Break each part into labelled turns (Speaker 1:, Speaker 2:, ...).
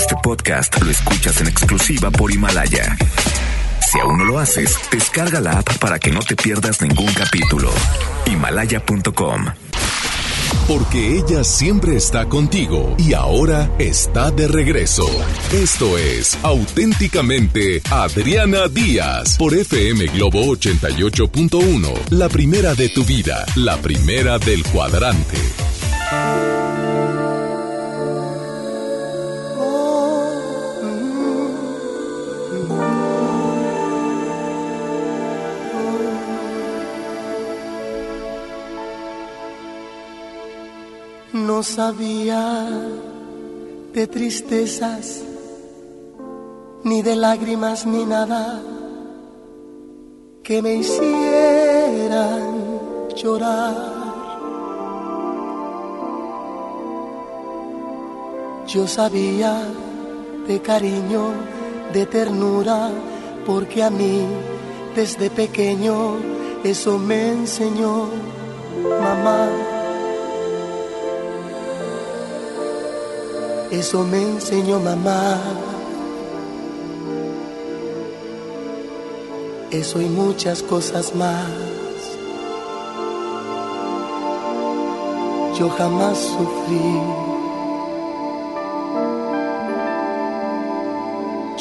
Speaker 1: Este podcast lo escuchas en exclusiva por Himalaya. Si aún no lo haces, descarga la app para que no te pierdas ningún capítulo. Himalaya.com
Speaker 2: porque ella siempre está contigo y ahora está de regreso. Esto es auténticamente Adriana Díaz por FM Globo 88.1, la primera de tu vida, la primera del cuadrante.
Speaker 3: No sabía de tristezas, ni de lágrimas, ni nada que me hicieran llorar. Yo sabía de cariño, de ternura, porque a mí desde pequeño eso me enseñó mamá. Eso me enseñó mamá. Eso y muchas cosas más. Yo jamás sufrí.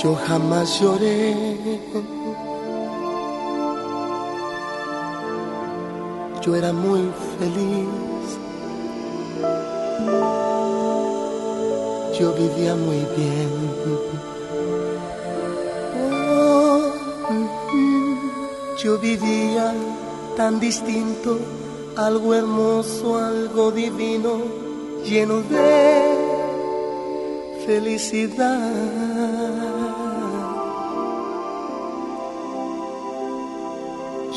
Speaker 3: Yo jamás lloré. Yo era muy feliz yo vivía muy bien. Oh, yo vivía tan distinto, algo hermoso, algo divino, lleno de felicidad.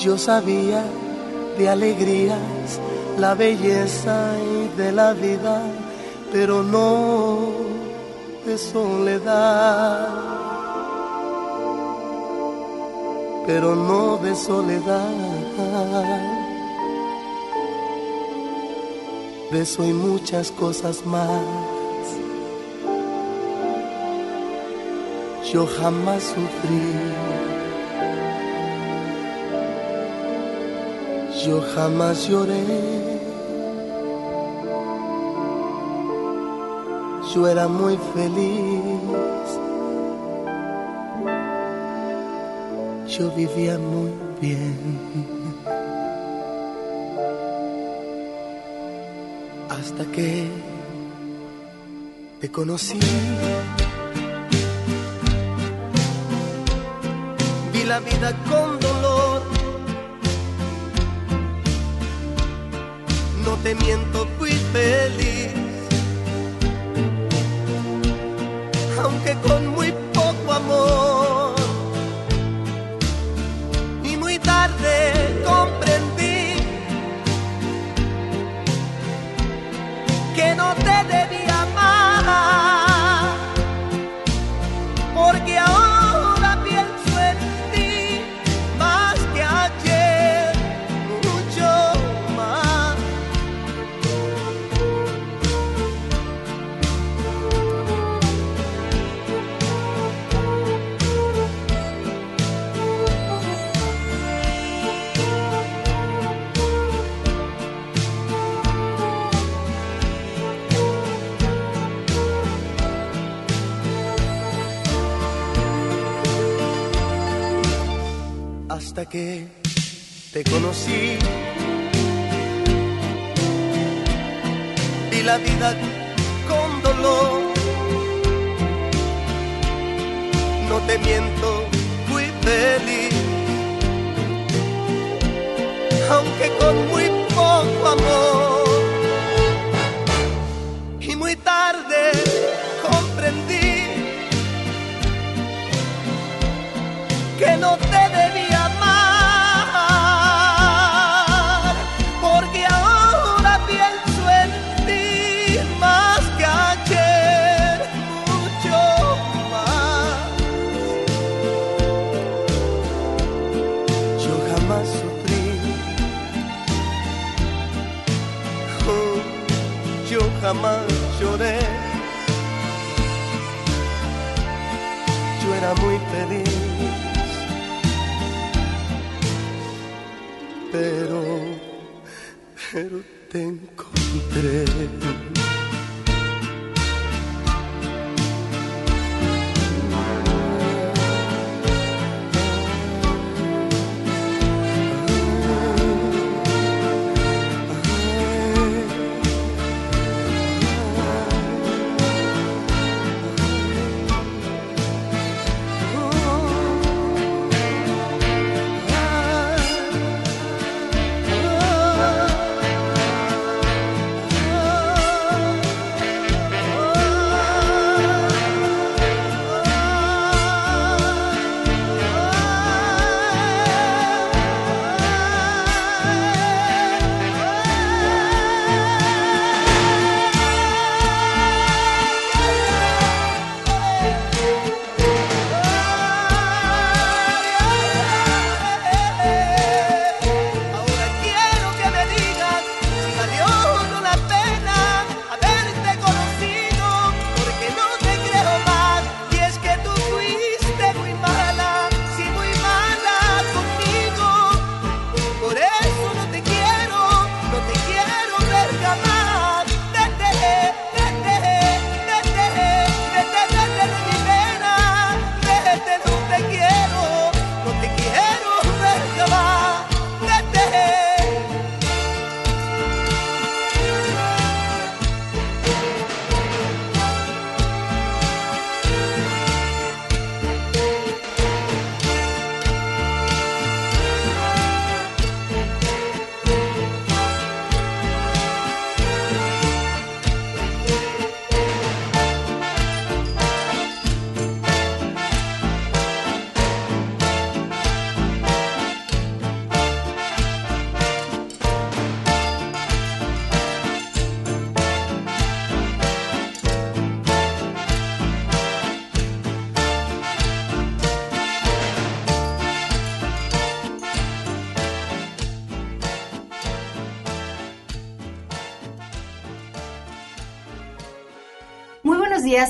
Speaker 3: Yo sabía de alegrías, la belleza y de la vida, pero no de soledad, pero no de soledad. De eso y muchas cosas más. Yo jamás sufrí. Yo jamás lloré. Yo era muy feliz. Yo vivía muy bien. Hasta que te conocí. Vi la vida con dolor. No te miento, fui feliz que te conocí. Vi la vida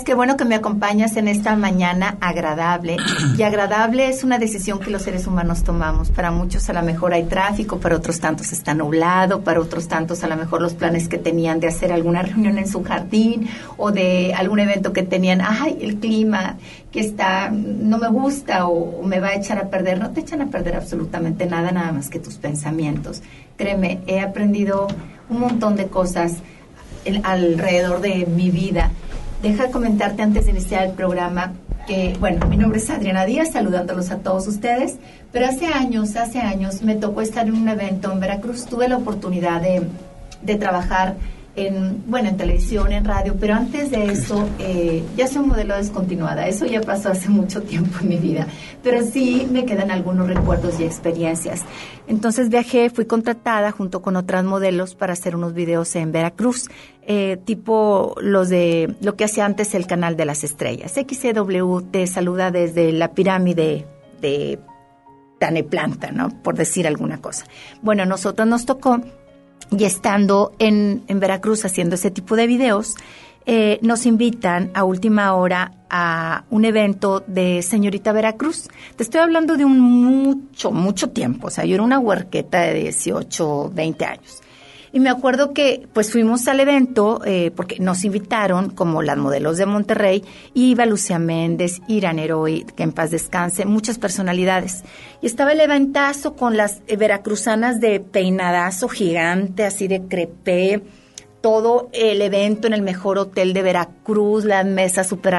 Speaker 4: qué bueno que me acompañas en esta mañana agradable. Y agradable es una decisión que los seres humanos tomamos. Para muchos a lo mejor hay tráfico, para otros tantos está nublado, para otros tantos a lo mejor los planes que tenían de hacer alguna reunión en su jardín o de algún evento que tenían, ay, el clima que está, no me gusta o, me va a echar a perder. No te echan a perder absolutamente nada, nada más que tus pensamientos. Créeme, he aprendido un montón de cosas alrededor de mi vida deja comentarte antes de iniciar el programa que, bueno, mi nombre es Adriana Díaz, saludándolos a todos ustedes, pero hace años, hace años me tocó estar en un evento en Veracruz, tuve la oportunidad de, de trabajar en, bueno, en televisión, en radio, pero antes de eso eh, ya soy modelo descontinuada, eso ya pasó hace mucho tiempo en mi vida, pero sí me quedan algunos recuerdos y experiencias. Entonces viajé, fui contratada junto con otras modelos para hacer unos videos en Veracruz, eh, tipo los de lo que hacía antes el canal de las estrellas. XCW te saluda desde la pirámide de Taneplanta, ¿no? Por decir alguna cosa. Bueno, nosotros nos tocó y estando en, en Veracruz haciendo ese tipo de videos, eh, nos invitan a última hora a un evento de Señorita Veracruz. Te estoy hablando de un mucho, mucho tiempo. O sea, yo era una huerqueta de 18, 20 años. Y me acuerdo que pues fuimos al evento eh, porque nos invitaron como las modelos de Monterrey, iba Lucia Méndez, Irán Heroi, que en paz descanse, muchas personalidades. Y estaba el eventazo con las eh, veracruzanas de peinadazo gigante, así de crepé, todo el evento en el mejor hotel de Veracruz, las mesas súper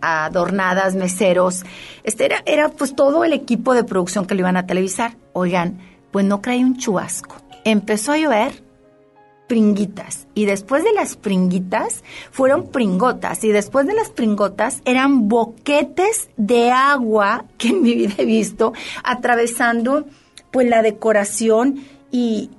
Speaker 4: adornadas, meseros. Este era, era pues todo el equipo de producción que lo iban a televisar. Oigan, pues no cae un chubasco empezó a llover pringuitas y después de las pringuitas fueron pringotas y después de las pringotas eran boquetes de agua que en mi vida he visto atravesando pues la decoración y,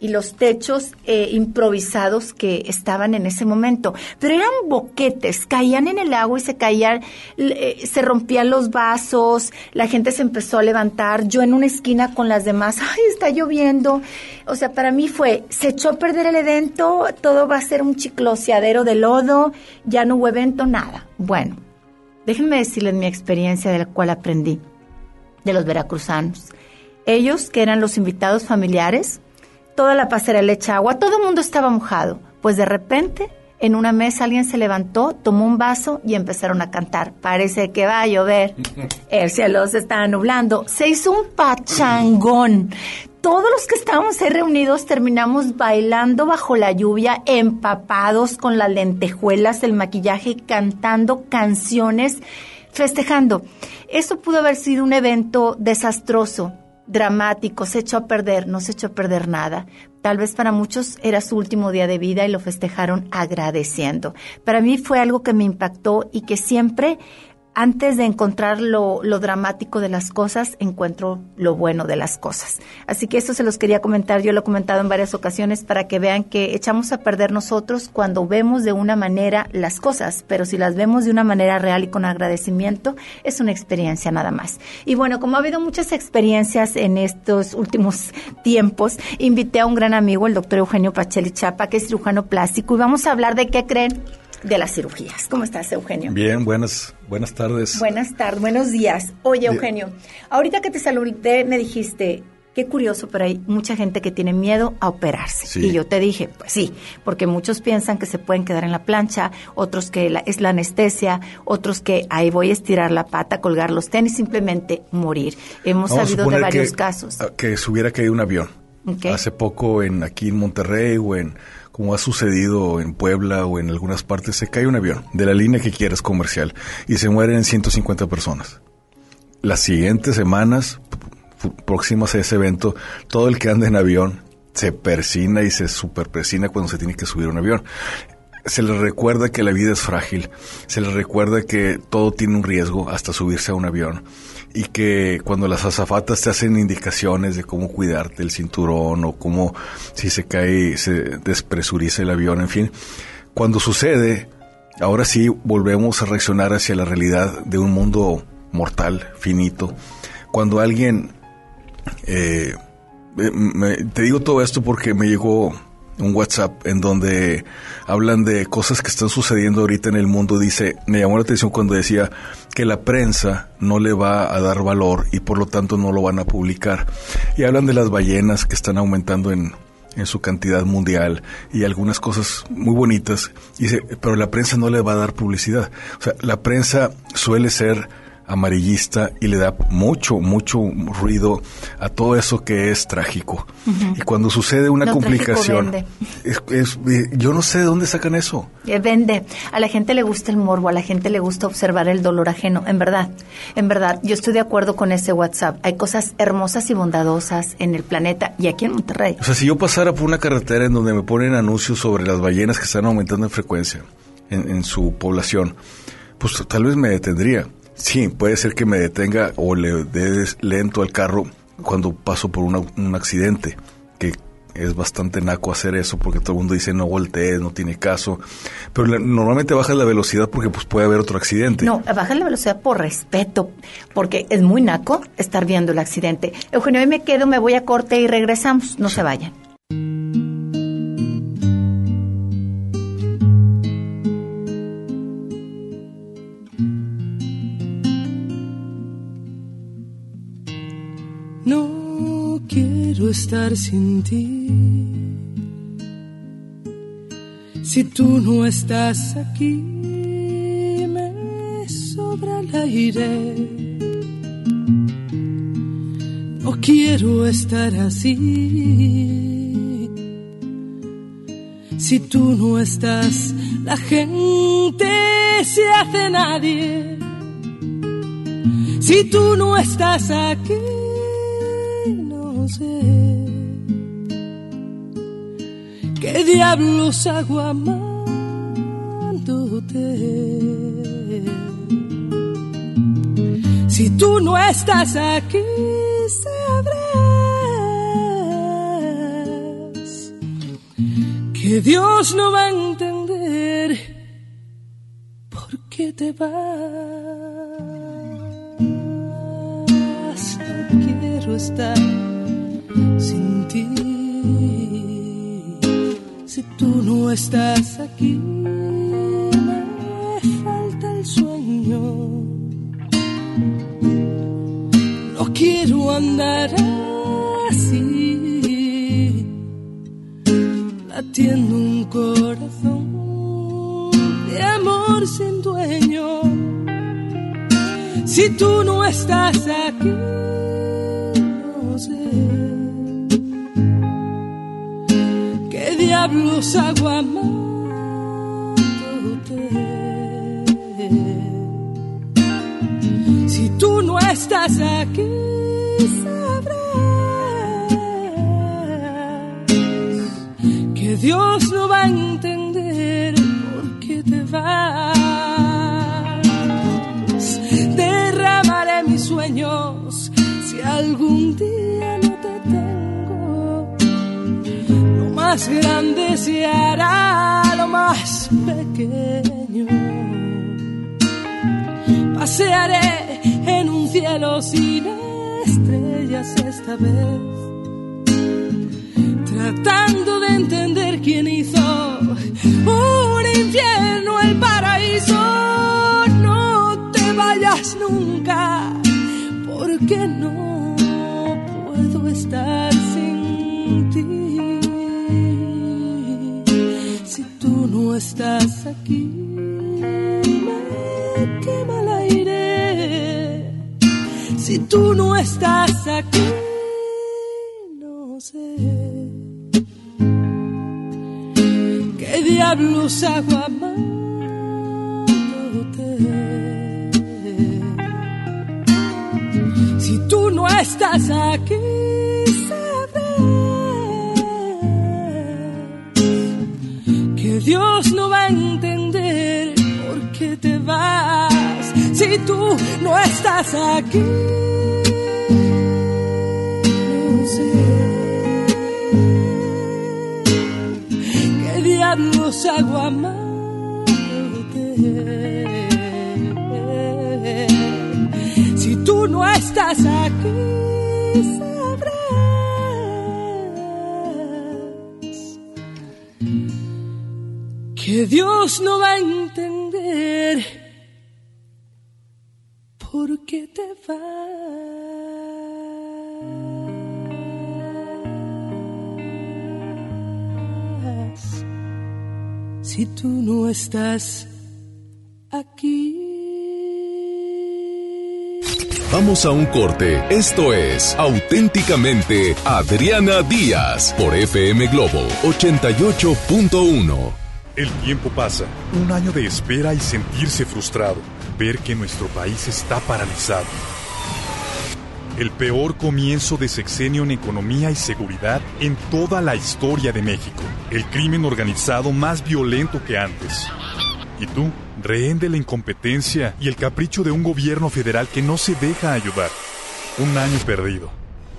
Speaker 4: los techos eh, improvisados que estaban en ese momento. Pero eran boquetes, caían en el agua y se caían, eh, se rompían los vasos, la gente se empezó a levantar, yo en una esquina con las demás, ay, está lloviendo. O sea, para mí fue, se echó a perder el evento, todo va a ser un chicloseadero de lodo, ya no hubo evento, nada. Bueno, Déjenme decirles mi experiencia de la cual aprendí de los veracruzanos. Ellos, que eran los invitados familiares, toda la pasarela hecha agua, todo el mundo estaba mojado. Pues de repente, en una mesa alguien se levantó, tomó un vaso y empezaron a cantar. Parece que va a llover. El cielo se está nublando. Se hizo un pachangón. Todos los que estábamos ahí reunidos terminamos bailando bajo la lluvia, empapados con las lentejuelas, el maquillaje, cantando canciones, festejando. Eso pudo haber sido un evento desastroso, dramático, se echó a perder, no se echó a perder nada. Tal vez para muchos era su último día de vida y lo festejaron agradeciendo. Para mí fue algo que me impactó y que siempre antes de encontrar lo, dramático de las cosas, encuentro lo bueno de las cosas. Así que esto se los quería comentar, yo lo he comentado en varias ocasiones para que vean que echamos a perder nosotros cuando vemos de una manera las cosas, pero si las vemos de una manera real y con agradecimiento, es una experiencia nada más. Y bueno, como ha habido muchas experiencias en estos últimos tiempos, invité a un gran amigo, el doctor Eugenio Pacheli Chapa, que es cirujano plástico, y vamos a hablar de qué creen de las cirugías. ¿Cómo estás, Eugenio?
Speaker 5: Bien, buenas, buenas tardes.
Speaker 4: Buenas tardes, buenos días. Oye, Eugenio, ahorita que te saludé me dijiste, qué curioso, pero hay mucha gente que tiene miedo a operarse. Y yo te dije, pues sí, porque muchos piensan que se pueden quedar en la plancha, otros que es la anestesia, otros que ahí voy a estirar la pata, colgar los tenis, simplemente morir. Hemos sabido de varios casos.
Speaker 5: Que se hubiera caído un avión. Hace poco en aquí en Monterrey o en como ha sucedido en Puebla o en algunas partes, se cae un avión de la línea que quieras comercial y se mueren 150 personas. Las siguientes semanas próximas a ese evento, todo el que anda en avión se persina y se superpresina cuando se tiene que subir un avión. Se le recuerda que la vida es frágil, se le recuerda que todo tiene un riesgo hasta subirse a un avión y que cuando las azafatas te hacen indicaciones de cómo cuidarte el cinturón o cómo si se cae se despresuriza el avión, en fin, cuando sucede, ahora sí volvemos a reaccionar hacia la realidad de un mundo mortal, finito. Cuando alguien, eh, te digo todo esto porque me llegó un WhatsApp en donde hablan de cosas que están sucediendo ahorita en el mundo. Dice, me llamó la atención cuando decía que la prensa no le va a dar valor y por lo tanto no lo van a publicar. Y hablan de las ballenas que están aumentando en, en su cantidad mundial y algunas cosas muy bonitas. Dice, pero la prensa no le va a dar publicidad. O sea, la prensa suele ser amarillista y le da mucho, mucho ruido a todo eso que es trágico. Y cuando sucede una complicación, es, yo no sé de dónde sacan eso.
Speaker 4: Eh, vende. A la gente le gusta el morbo, a la gente le gusta observar el dolor ajeno. En verdad, en verdad, yo estoy de acuerdo con ese WhatsApp. Hay cosas hermosas y bondadosas en el planeta y aquí en Monterrey.
Speaker 5: O sea, si yo pasara por una carretera en donde me ponen anuncios sobre las ballenas que están aumentando en frecuencia en, en su población, pues tal vez me detendría Sí, puede ser que me detenga o le dé lento al carro cuando paso por un accidente, que es bastante naco hacer eso porque todo el mundo dice no voltees, no tiene caso. Pero normalmente bajas la velocidad porque pues puede haber otro accidente.
Speaker 4: No, bajas la velocidad por respeto, porque es muy naco estar viendo el accidente. Eugenio, hoy me quedo, me voy a corte y regresamos. No se vayan.
Speaker 6: Estar sin ti. Si tú no estás aquí, me sobra el aire. No quiero estar así. Si tú no estás, la gente se hace nadie. Si tú no estás aquí, ¿Qué diablos hago amándote? Si tú no estás aquí, sabrás que Dios no va a entender por qué te vas. No quiero estar sin ti. Si tú no estás aquí, me falta el sueño. No quiero andar así, latiendo un corazón de amor sin dueño. Si tú no estás aquí, no sé. Diablos hago Si tú no estás aquí, que Dios no va a entender por qué te vas. Derramaré mis sueños si algún día no te tengo. Más grande se hará lo más pequeño. Pasearé en un cielo sin estrellas esta vez tratando de entender quién hizo un infierno el paraíso. No te vayas nunca, porque no puedo estar estás aquí, me quema el aire. Si tú no estás aquí, no sé. diablos hago amándote? Si tú no estás aquí, Dios no va a entender por qué te vas. Si tú no estás aquí. No sé. diablos hago amarte. Si tú no estás aquí, que Dios no va a entender por qué te vas. si tú no estás aquí.
Speaker 7: Vamos a un corte. Esto es auténticamente Adriana Díaz por FM Globo 88.1.
Speaker 8: El tiempo pasa, un año de espera y sentirse frustrado, ver que nuestro país está paralizado el peor comienzo de sexenio en economía y seguridad en toda la historia de México. El crimen organizado más violento que antes. Y tú, rehén de la incompetencia y el capricho de un gobierno federal que no se deja ayudar. Un año perdido.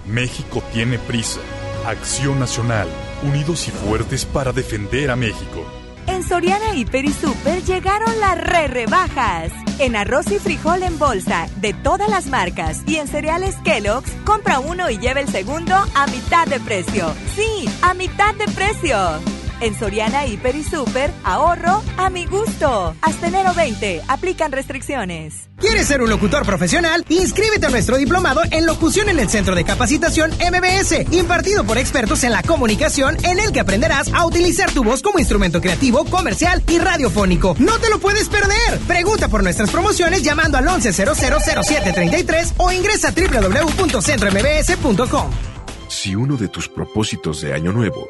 Speaker 8: México tiene prisa. Acción Nacional. Unidos y fuertes para defender a México.
Speaker 9: En Soriana Hiper y Super llegaron las re rebajas. En arroz y frijol en bolsa de todas las marcas y en cereales Kellogg's, compra uno y lleva el segundo a mitad de precio. Sí, a mitad de precio. En Soriana Hiper y Super, ahorro a mi gusto. Hasta enero 20, aplican restricciones.
Speaker 10: ¿Quieres ser un locutor profesional? Inscríbete a nuestro diplomado en locución en el Centro de Capacitación MBS, impartido por expertos en la comunicación, en el que aprenderás a utilizar tu voz como instrumento creativo, comercial y radiofónico. ¡No te lo puedes perder! Pregunta por nuestras promociones llamando al 11000733 o ingresa a www.centrombs.com.
Speaker 11: Si uno de tus propósitos de año nuevo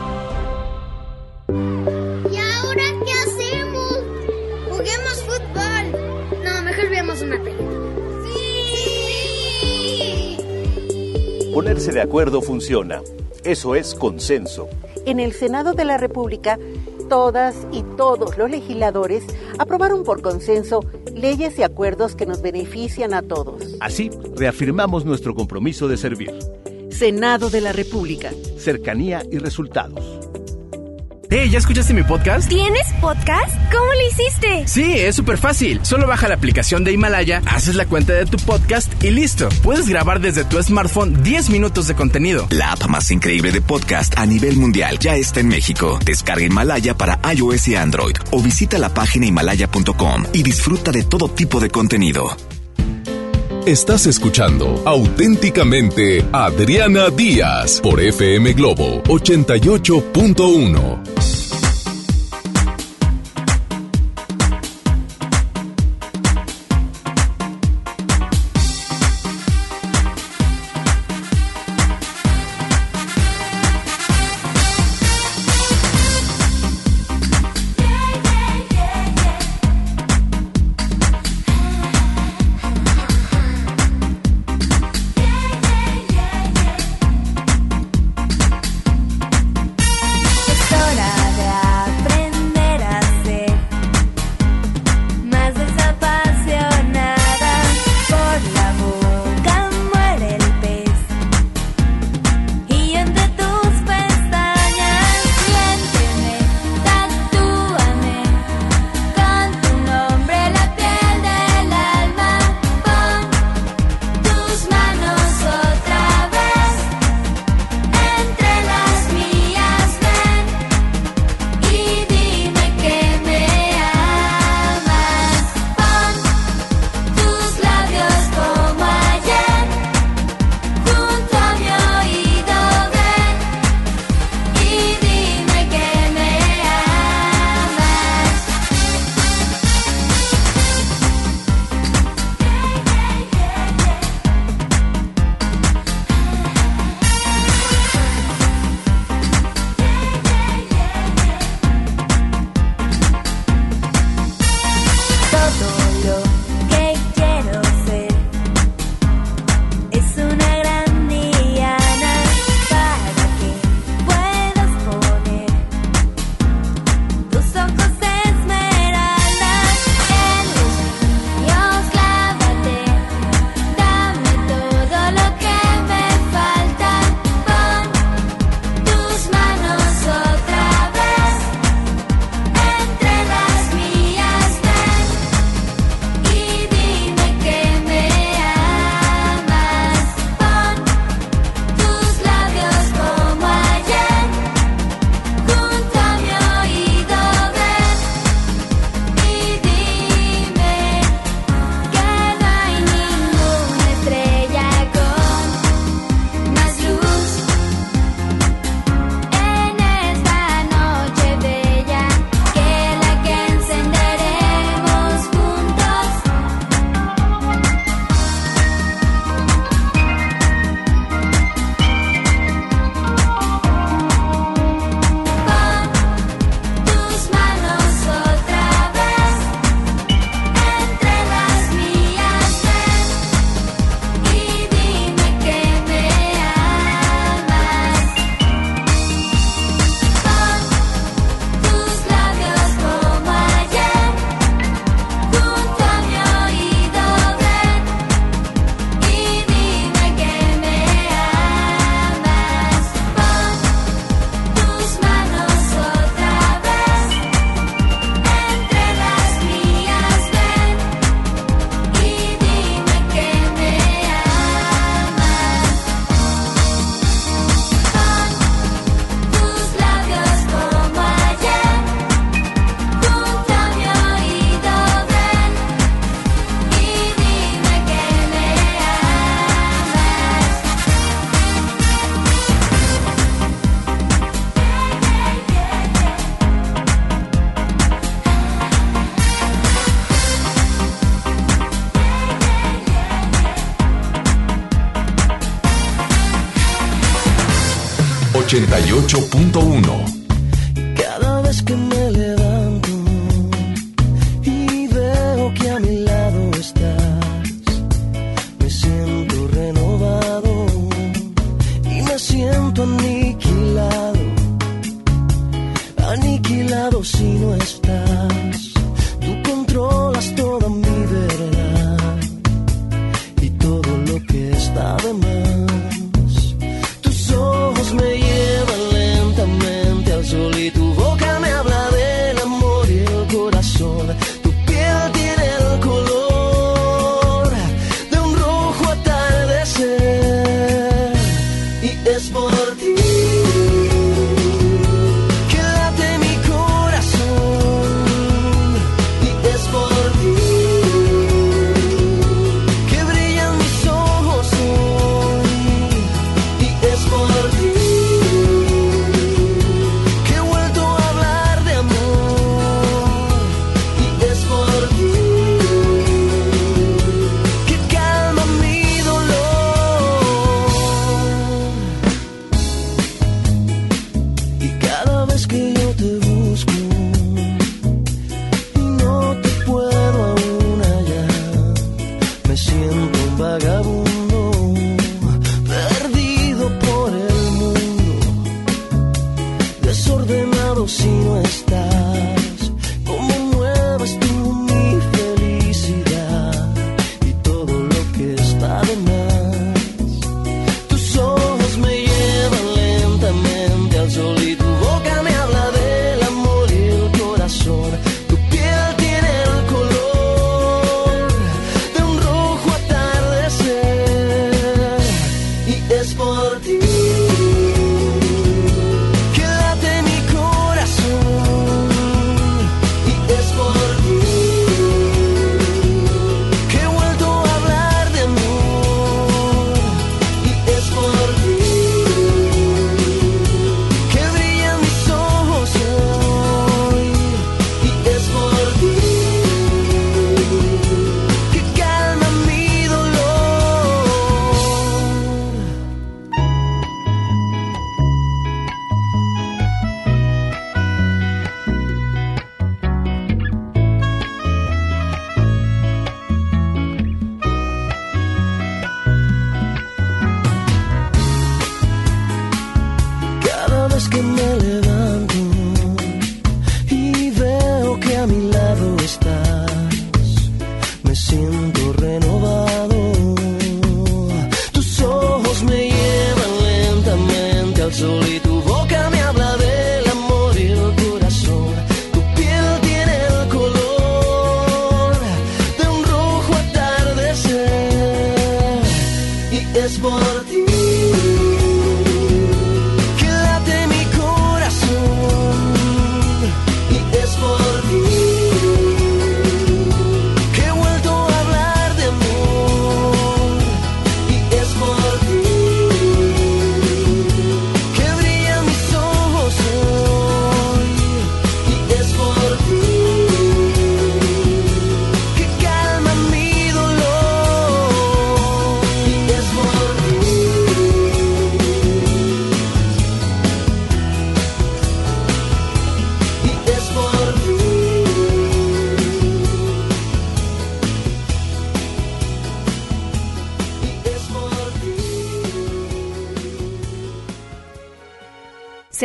Speaker 12: Ponerse de acuerdo funciona. Eso es consenso.
Speaker 13: En el Senado de la República, todas y todos los legisladores aprobaron por consenso leyes y acuerdos que nos benefician a todos.
Speaker 12: Así, reafirmamos nuestro compromiso de servir.
Speaker 13: Senado de la República.
Speaker 12: Cercanía y resultados.
Speaker 14: Hey, ¿ya escuchaste mi podcast?
Speaker 15: ¿Tienes podcast? ¿Cómo lo hiciste?
Speaker 14: Sí, es súper fácil. Solo baja la aplicación de Himalaya, haces la cuenta de tu podcast y listo. Puedes grabar desde tu smartphone 10 minutos de contenido.
Speaker 11: La app más increíble de podcast a nivel mundial ya está en México. Descarga Himalaya para iOS y Android o visita la página himalaya.com y disfruta de todo tipo de contenido.
Speaker 7: Estás escuchando auténticamente Adriana Díaz por FM Globo 88.1.
Speaker 16: 98.1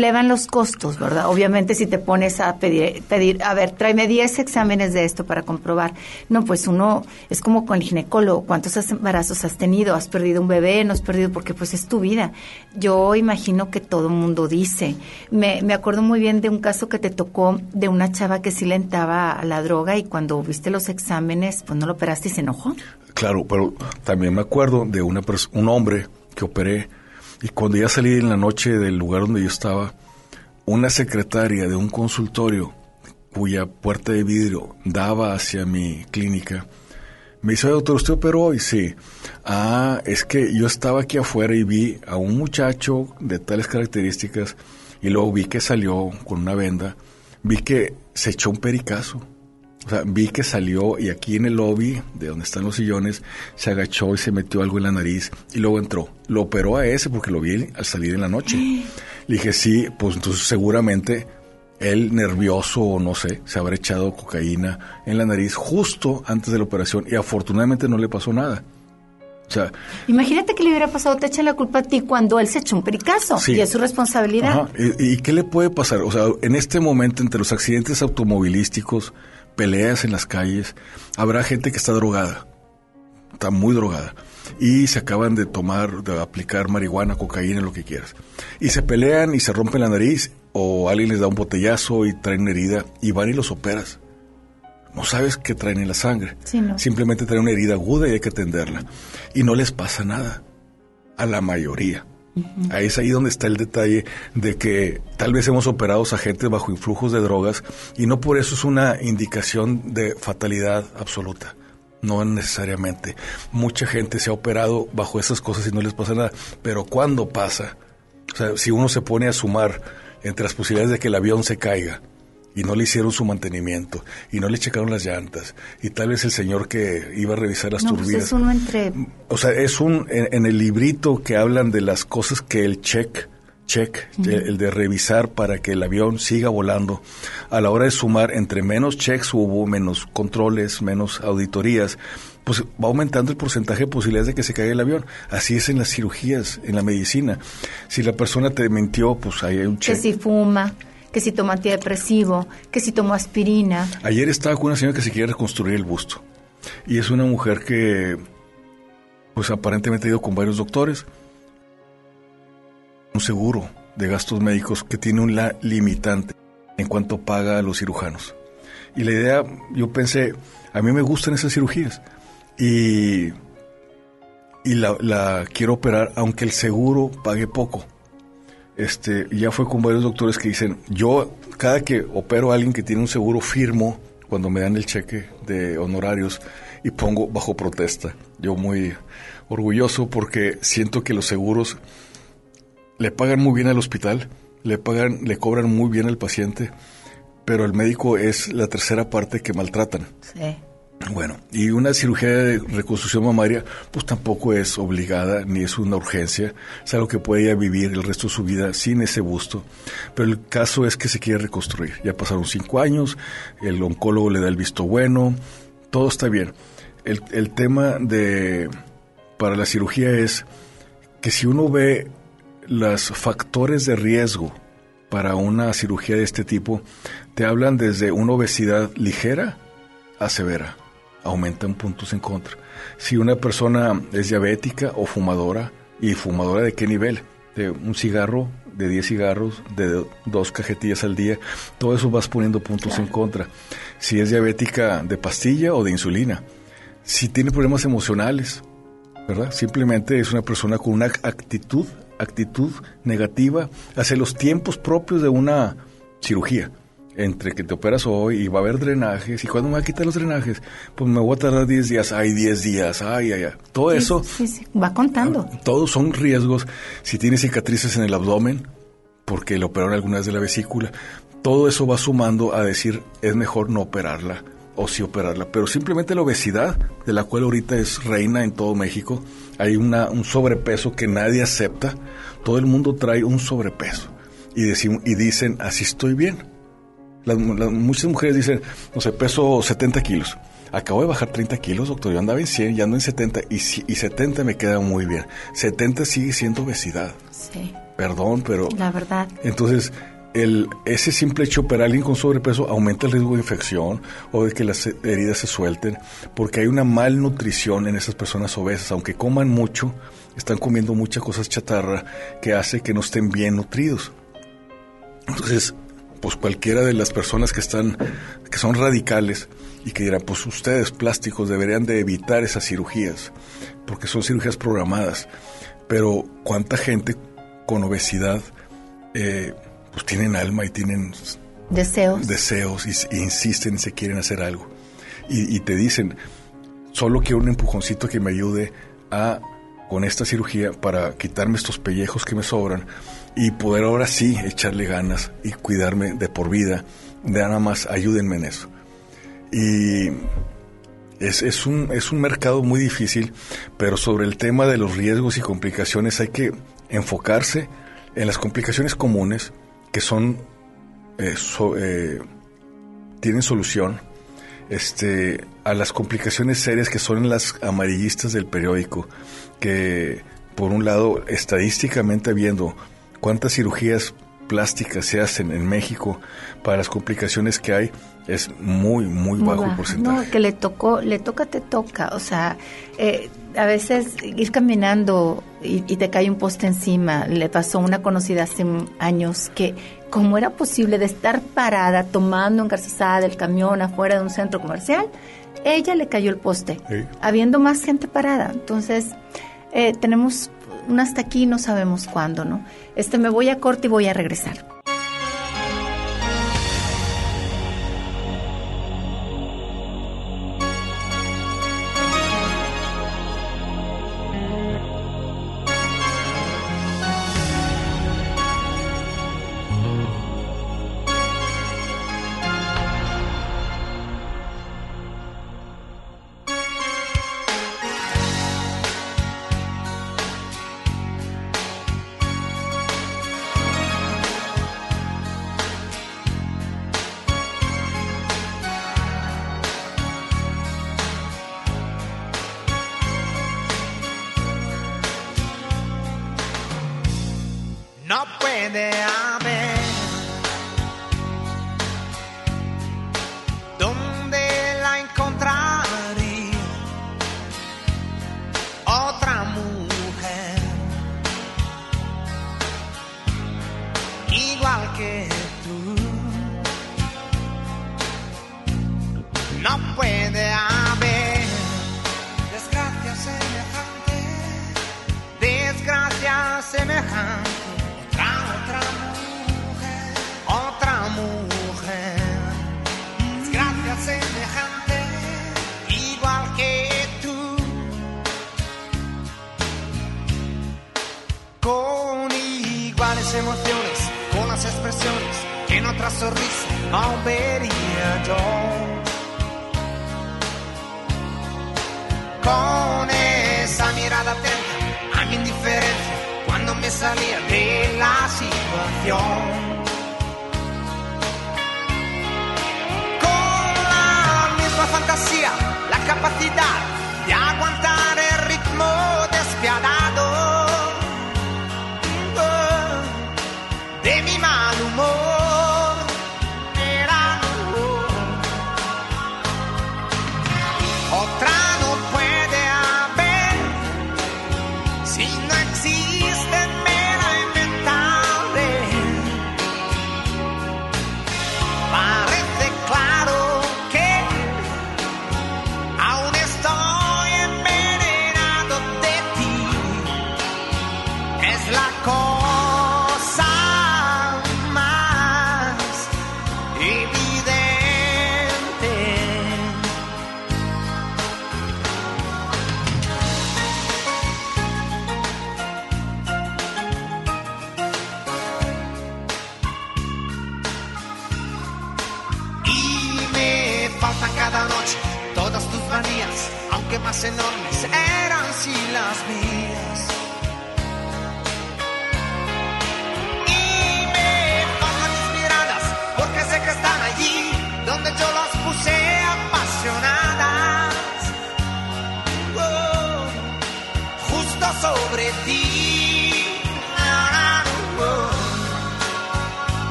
Speaker 16: elevan los costos, ¿verdad? Obviamente si te pones a pedir, pedir a ver, tráeme 10 exámenes de esto para comprobar. No, pues uno es como con el ginecólogo, ¿cuántos embarazos has tenido? ¿Has perdido un bebé? ¿No has perdido? Porque pues es tu vida. Yo imagino que todo mundo dice. Me, me acuerdo muy bien de un caso que te tocó de una chava que sí le la droga y cuando viste los exámenes, pues no lo operaste y se enojó.
Speaker 5: Claro, pero también me acuerdo de una un hombre que operé y cuando ya salí en la noche del lugar donde yo estaba, una secretaria de un consultorio cuya puerta de vidrio daba hacia mi clínica, me dice, doctor, ¿usted operó hoy? Sí. Ah, es que yo estaba aquí afuera y vi a un muchacho de tales características y luego vi que salió con una venda, vi que se echó un pericazo. O sea, vi que salió y aquí en el lobby, de donde están los sillones, se agachó y se metió algo en la nariz y luego entró. Lo operó a ese porque lo vi al salir en la noche. Le dije, sí, pues entonces seguramente él nervioso o no sé, se habrá echado cocaína en la nariz justo antes de la operación y afortunadamente no le pasó nada. O sea,
Speaker 16: Imagínate que le hubiera pasado, te echan la culpa a ti cuando él se echó un pericazo y es su responsabilidad.
Speaker 5: ¿Y, ¿Y, qué le puede pasar? O sea, en este momento entre los accidentes automovilísticos, peleas en las calles, habrá gente que está drogada, está muy drogada, y se acaban de tomar, de aplicar marihuana, cocaína, lo que quieras. Y se pelean y se rompen la nariz, o alguien les da un botellazo y traen una herida, y van y los operas. No sabes qué traen en la sangre. Simplemente traen una herida aguda y hay que atenderla. Y no les pasa nada. A la mayoría. Ahí es ahí donde está el detalle de que tal vez hemos operado a gente bajo influjos de drogas y no por eso es una indicación de fatalidad absoluta. No necesariamente. Mucha gente se ha operado bajo esas cosas y no les pasa nada. Pero cuando pasa, o sea, si uno se pone a sumar entre las posibilidades de que el avión se caiga, y no le hicieron su mantenimiento y no le checaron las llantas y tal vez el señor que iba a revisar las
Speaker 16: no, pues
Speaker 5: turbinas.
Speaker 16: es uno entre...
Speaker 5: O sea, es un en, el librito que hablan de las cosas que el check check, el de revisar para que el avión siga volando. A la hora de sumar, entre menos checks hubo, menos controles, menos auditorías, pues va aumentando el porcentaje de posibilidades de que se caiga el avión. Así es en las cirugías, en la medicina. Si la persona te mintió, pues ahí hay un check.
Speaker 16: Que si fuma que si toma antidepresivo, que si toma aspirina.
Speaker 5: Ayer estaba con una señora que se quiere reconstruir el busto. Y es una mujer que, pues aparentemente ha ido con varios doctores. Un seguro de gastos médicos que tiene un limitante en cuanto paga a los cirujanos. Y la idea, yo pensé, a mí me gustan esas cirugías. Y y la, la quiero operar aunque el seguro pague poco. Este, ya fue con varios doctores que dicen, yo cada que opero a alguien que tiene un seguro firmo, cuando me dan el cheque de honorarios y pongo bajo protesta. Yo muy orgulloso porque siento que los seguros le pagan muy bien al hospital, le pagan, le cobran muy bien al paciente, pero el médico es la tercera parte que maltratan.
Speaker 4: Sí.
Speaker 5: Bueno, y una cirugía de reconstrucción mamaria, pues tampoco es obligada ni es una urgencia, es algo que puede ella vivir el resto de su vida sin ese busto. Pero el caso es que se quiere reconstruir. Ya pasaron cinco años, el oncólogo le da el visto bueno, todo está bien. El, el tema de para la cirugía es que si uno ve los factores de riesgo para una cirugía de este tipo, te hablan desde una obesidad ligera a severa aumentan puntos en contra. Si una persona es diabética o fumadora, ¿y fumadora de qué nivel? De un cigarro, de 10 cigarros, de dos cajetillas al día, todo eso vas poniendo puntos en contra. Si es diabética de pastilla o de insulina. Si tiene problemas emocionales, ¿verdad? Simplemente es una persona con una actitud, actitud negativa hacia los tiempos propios de una cirugía entre que te operas hoy y va a haber drenajes, y cuando me va a quitar los drenajes, pues me voy a tardar 10 días, ay, 10 días, ay, ay, ay. Todo eso.
Speaker 4: Sí, sí, va contando.
Speaker 5: Todos son riesgos. Si tienes cicatrices en el abdomen, porque le operaron algunas de la vesícula, todo eso va sumando a decir, es mejor no operarla o sí operarla. Pero simplemente la obesidad, de la cual ahorita es reina en todo México, hay una, un sobrepeso que nadie acepta. Todo el mundo trae un sobrepeso. Y, y dicen, así estoy bien muchas mujeres dicen, no sé, peso 70 kilos. Acabo de bajar 30 kilos, doctor. Yo andaba en 100, ya ando en 70 y, y 70 me queda muy bien. 70 sigue siendo obesidad.
Speaker 4: Sí.
Speaker 5: Perdón, pero...
Speaker 4: La verdad.
Speaker 5: Entonces, el, ese simple hecho operar a alguien con sobrepeso aumenta el riesgo de infección o de que las heridas se suelten, porque hay una malnutrición en esas personas obesas. Aunque coman mucho, están comiendo muchas cosas chatarra que hace que no estén bien nutridos. Entonces, pues cualquiera de las personas que están, que son radicales y que dirán, pues ustedes plásticos deberían de evitar esas cirugías, porque son cirugías programadas. Pero cuánta gente con obesidad, eh, pues tienen alma y tienen
Speaker 4: deseos,
Speaker 5: deseos y, insisten y se quieren hacer algo. Y, y te dicen, solo quiero un empujoncito que me ayude a con esta cirugía para quitarme estos pellejos que me sobran y poder ahora sí echarle ganas y cuidarme de por vida. De nada más ayúdenme en eso. Y es, es, un, es un mercado muy difícil, pero sobre el tema de los riesgos y complicaciones hay que enfocarse en las complicaciones comunes que son eh, eh, tienen solución este a las complicaciones serias que son las amarillistas del periódico que por un lado estadísticamente viendo cuántas cirugías plásticas se hacen en México para las complicaciones que hay es muy muy, bajo el porcentaje.
Speaker 4: No, que le tocó, le toca, te toca. O sea, eh, a veces ir caminando y, te cae un poste encima. Le pasó a una conocida hace años que, ¿cómo era posible de estar parada tomando engarzada del camión afuera de un centro comercial? Ella le cayó el poste, habiendo más gente parada. Entonces, eh, tenemos un hasta aquí, no sabemos cuándo, ¿no? Este, me voy a corte y voy a regresar.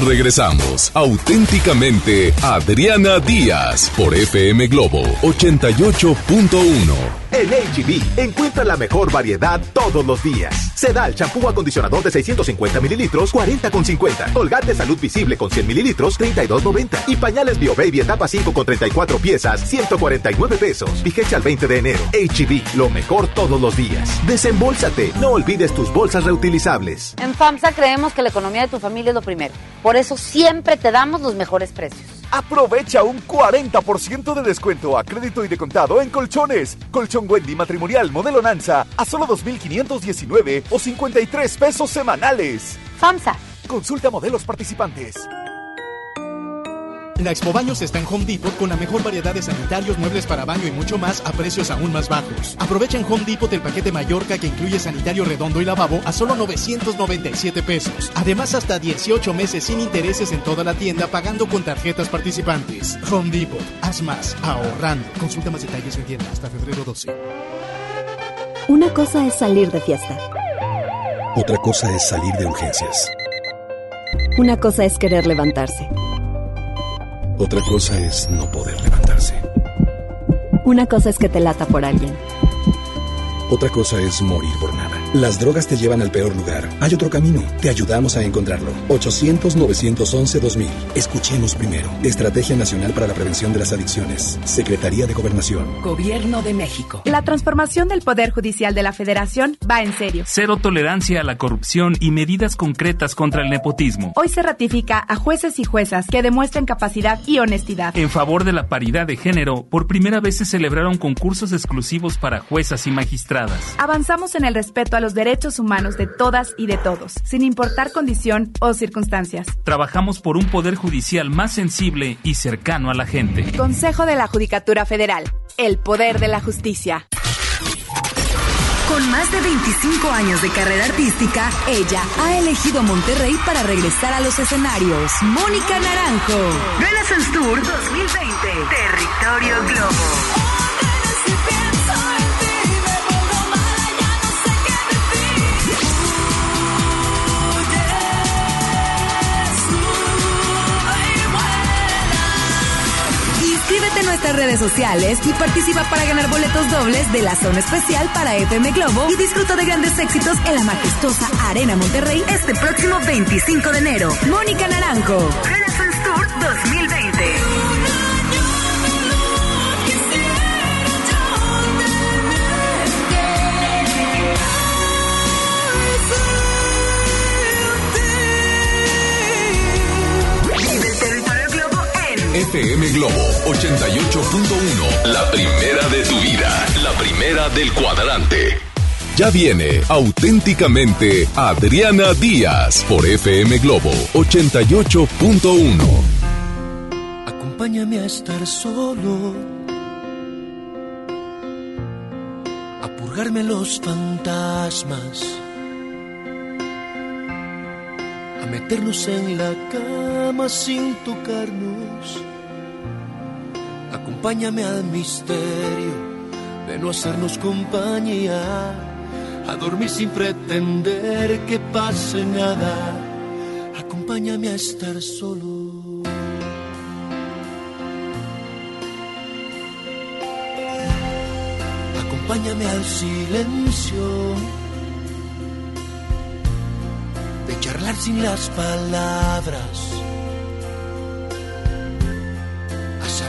Speaker 2: Regresamos. Auténticamente Adriana Díaz por FM Globo 88.1.
Speaker 17: En HB, encuentra la mejor variedad todos los días. Sedal, champú acondicionador de 650 mililitros, 40,50. Colgate Salud Visible con 100 mililitros, 32,90. Y pañales Bio Baby etapa 5 con 34 piezas, 149 pesos. Vigencia al 20 de enero. HB, lo mejor todos los días. Desembolsate, no olvides tus bolsas reutilizables.
Speaker 13: En FAMSA creemos que la economía de tu familia es lo primero. Por eso siempre te damos los mejores precios.
Speaker 18: Aprovecha un 40% de descuento a crédito y de contado en colchones. Colchón Wendy matrimonial modelo Nanza a solo 2.519 o 53 pesos semanales.
Speaker 13: FAMSA.
Speaker 18: Consulta modelos participantes.
Speaker 19: La Expo Baños está en Home Depot con la mejor variedad de sanitarios, muebles para baño y mucho más a precios aún más bajos. Aprovecha en Home Depot el paquete Mallorca que incluye sanitario redondo y lavabo a solo 997 pesos. Además, hasta 18 meses sin intereses en toda la tienda pagando con tarjetas participantes. Home Depot, haz más, ahorrando. Consulta más detalles en tienda hasta febrero 12.
Speaker 20: Una cosa es salir de fiesta.
Speaker 21: Otra cosa es salir de urgencias.
Speaker 20: Una cosa es querer levantarse.
Speaker 21: Otra cosa es no poder levantarse.
Speaker 20: Una cosa es que te lata por alguien.
Speaker 21: Otra cosa es morir por nada. Las drogas te llevan al peor lugar. Hay otro camino. Te ayudamos a encontrarlo. 800-911-2000. Escuchemos primero. Estrategia Nacional para la Prevención de las Adicciones. Secretaría de Gobernación.
Speaker 22: Gobierno de México.
Speaker 23: La transformación del Poder Judicial de la Federación va en serio.
Speaker 24: Cero tolerancia a la corrupción y medidas concretas contra el nepotismo.
Speaker 23: Hoy se ratifica a jueces y juezas que demuestren capacidad y honestidad.
Speaker 24: En favor de la paridad de género, por primera vez se celebraron concursos exclusivos para juezas y magistradas.
Speaker 23: Avanzamos en el respeto a los derechos humanos de todas y de todos, sin importar condición o circunstancias.
Speaker 24: Trabajamos por un poder judicial más sensible y cercano a la gente.
Speaker 23: Consejo de la Judicatura Federal. El poder de la justicia.
Speaker 22: Con más de 25 años de carrera artística, ella ha elegido Monterrey para regresar a los escenarios. Mónica Naranjo. Renaissance Tour 2020. Territorio Globo. Sociales y participa para ganar boletos dobles de la zona especial para FM Globo y disfruta de grandes éxitos en la majestuosa Arena Monterrey este próximo 25 de enero. Mónica Naranjo.
Speaker 2: FM Globo 88.1. La primera de tu vida. La primera del cuadrante. Ya viene auténticamente Adriana Díaz por FM Globo 88.1.
Speaker 25: Acompáñame a estar solo. A purgarme los fantasmas. A meternos en la cama sin tocarnos Acompáñame al misterio de no hacernos compañía, a dormir sin pretender que pase nada. Acompáñame a estar solo. Acompáñame al silencio de charlar sin las palabras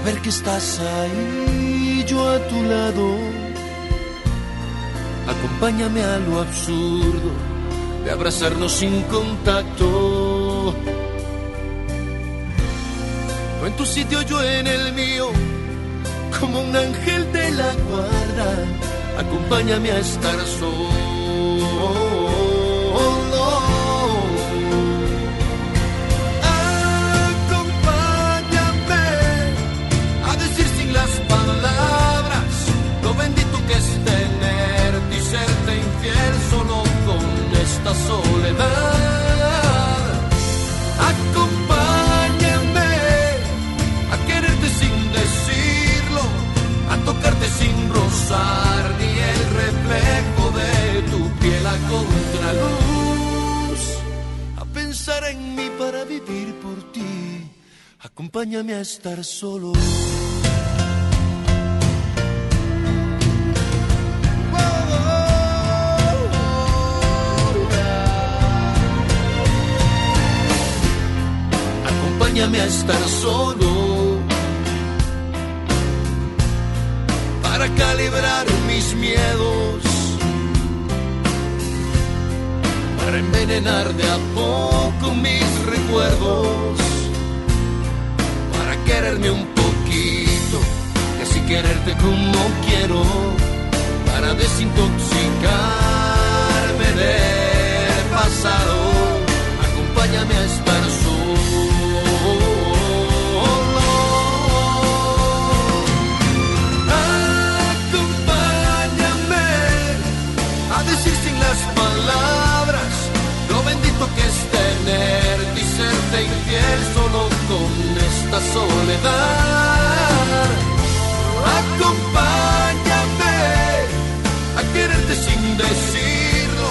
Speaker 25: saber que estás ahí, yo a tu lado. Acompáñame a lo absurdo de abrazarnos sin contacto. No en tu sitio, yo en el mío, como un ángel de la guarda. Acompáñame a estar solo soledad. Acompáñame a quererte sin decirlo, a tocarte sin rozar ni el reflejo de tu piel a contraluz, a pensar en mí para vivir por ti. Acompáñame a estar solo. Acompáñame a estar solo. Para calibrar mis miedos, para envenenar de a poco mis recuerdos, para quererme un poquito y así quererte como quiero, para desintoxicarme del pasado. Acompáñame a estar solo con esta soledad. Acompáñame a quererte sin decirlo,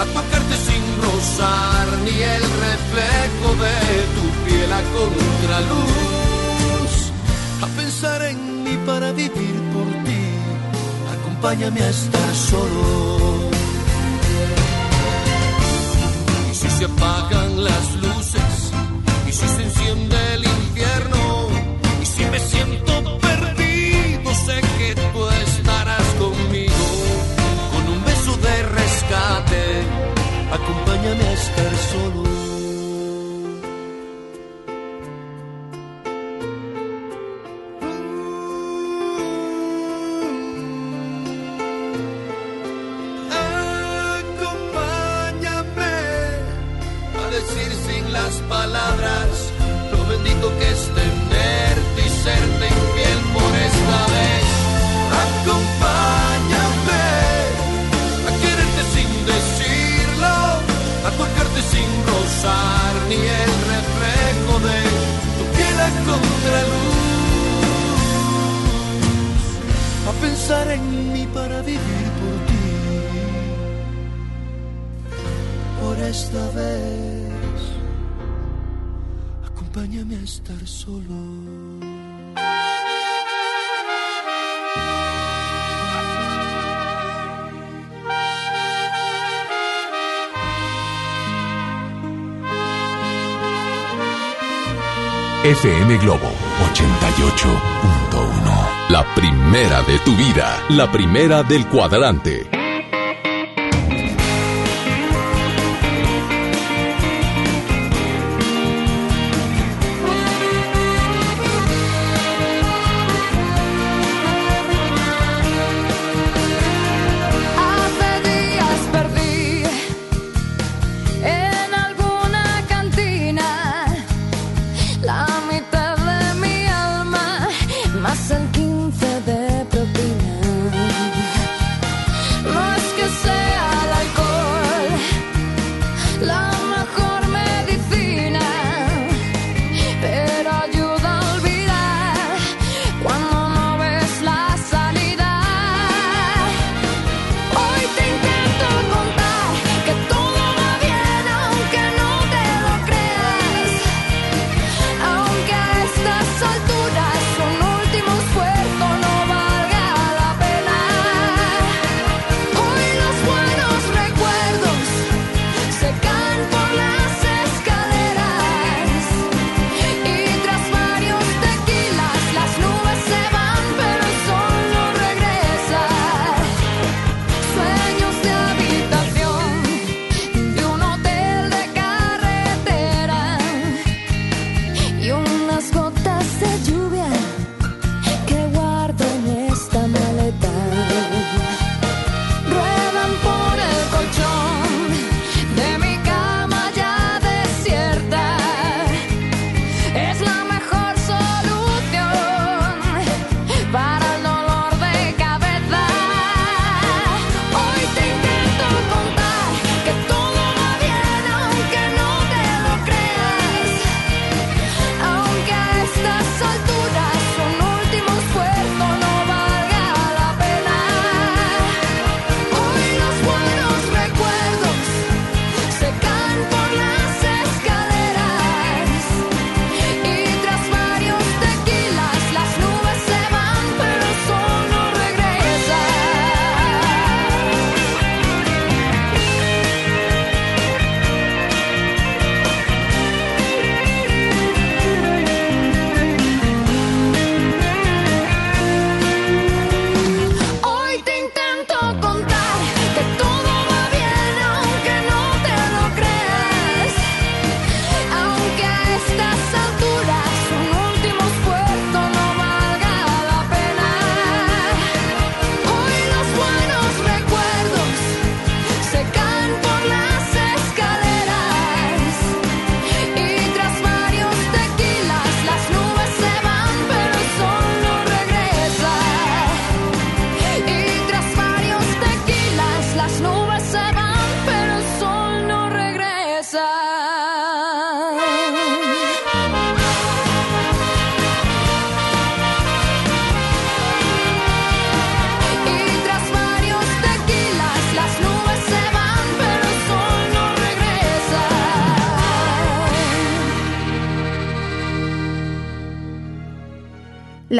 Speaker 25: a tocarte sin rozar ni el reflejo de tu piel a contraluz, a pensar en mí para vivir por ti. Acompáñame a estar solo. Y si se apagan las luces, absoluto. pensar en mí para vivir por ti. Por esta vez, acompáñame a estar solo.
Speaker 26: FM Globo 88.1. La primera de tu vida, la primera del cuadrante.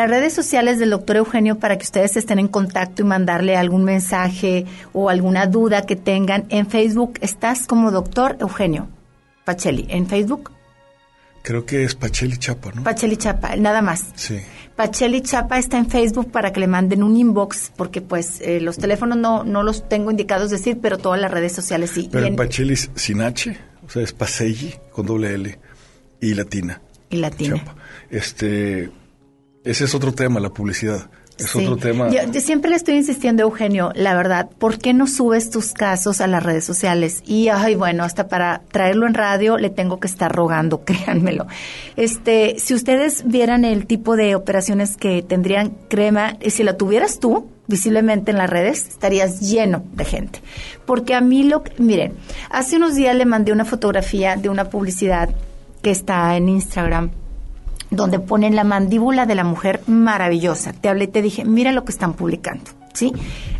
Speaker 27: las
Speaker 4: redes sociales del doctor Eugenio para que ustedes estén en contacto y mandarle algún mensaje o alguna duda que tengan. En Facebook estás como doctor Eugenio Pacheli, en Facebook.
Speaker 5: Creo que es Pacheli Chapa, ¿no?
Speaker 4: Pacheli Chapa, nada más.
Speaker 5: Sí.
Speaker 4: Pacheli Chapa está en Facebook para que le manden un inbox, porque pues eh, los teléfonos no, no los tengo indicados decir, pero todas las redes sociales sí.
Speaker 5: Pero
Speaker 4: en...
Speaker 5: Pacheli es sin H, o sea, es Pacelli con doble L y latina.
Speaker 4: Y latina.
Speaker 5: Este, ese es otro tema, la publicidad. Es
Speaker 4: Sí.
Speaker 5: otro tema.
Speaker 4: Yo, yo siempre le estoy insistiendo, Eugenio, la verdad, ¿por qué no subes tus casos a las redes sociales? Y, ay, bueno, hasta para traerlo en radio le tengo que estar rogando, créanmelo. Este, si ustedes vieran el tipo de operaciones que tendrían crema, y si la tuvieras tú, visiblemente en las redes, estarías lleno de gente. Porque a mí lo miren, hace unos días le mandé una fotografía de una publicidad que está en Instagram donde ponen la mandíbula de la mujer maravillosa. Te hablé te dije, mira lo que están publicando. ¿Sí?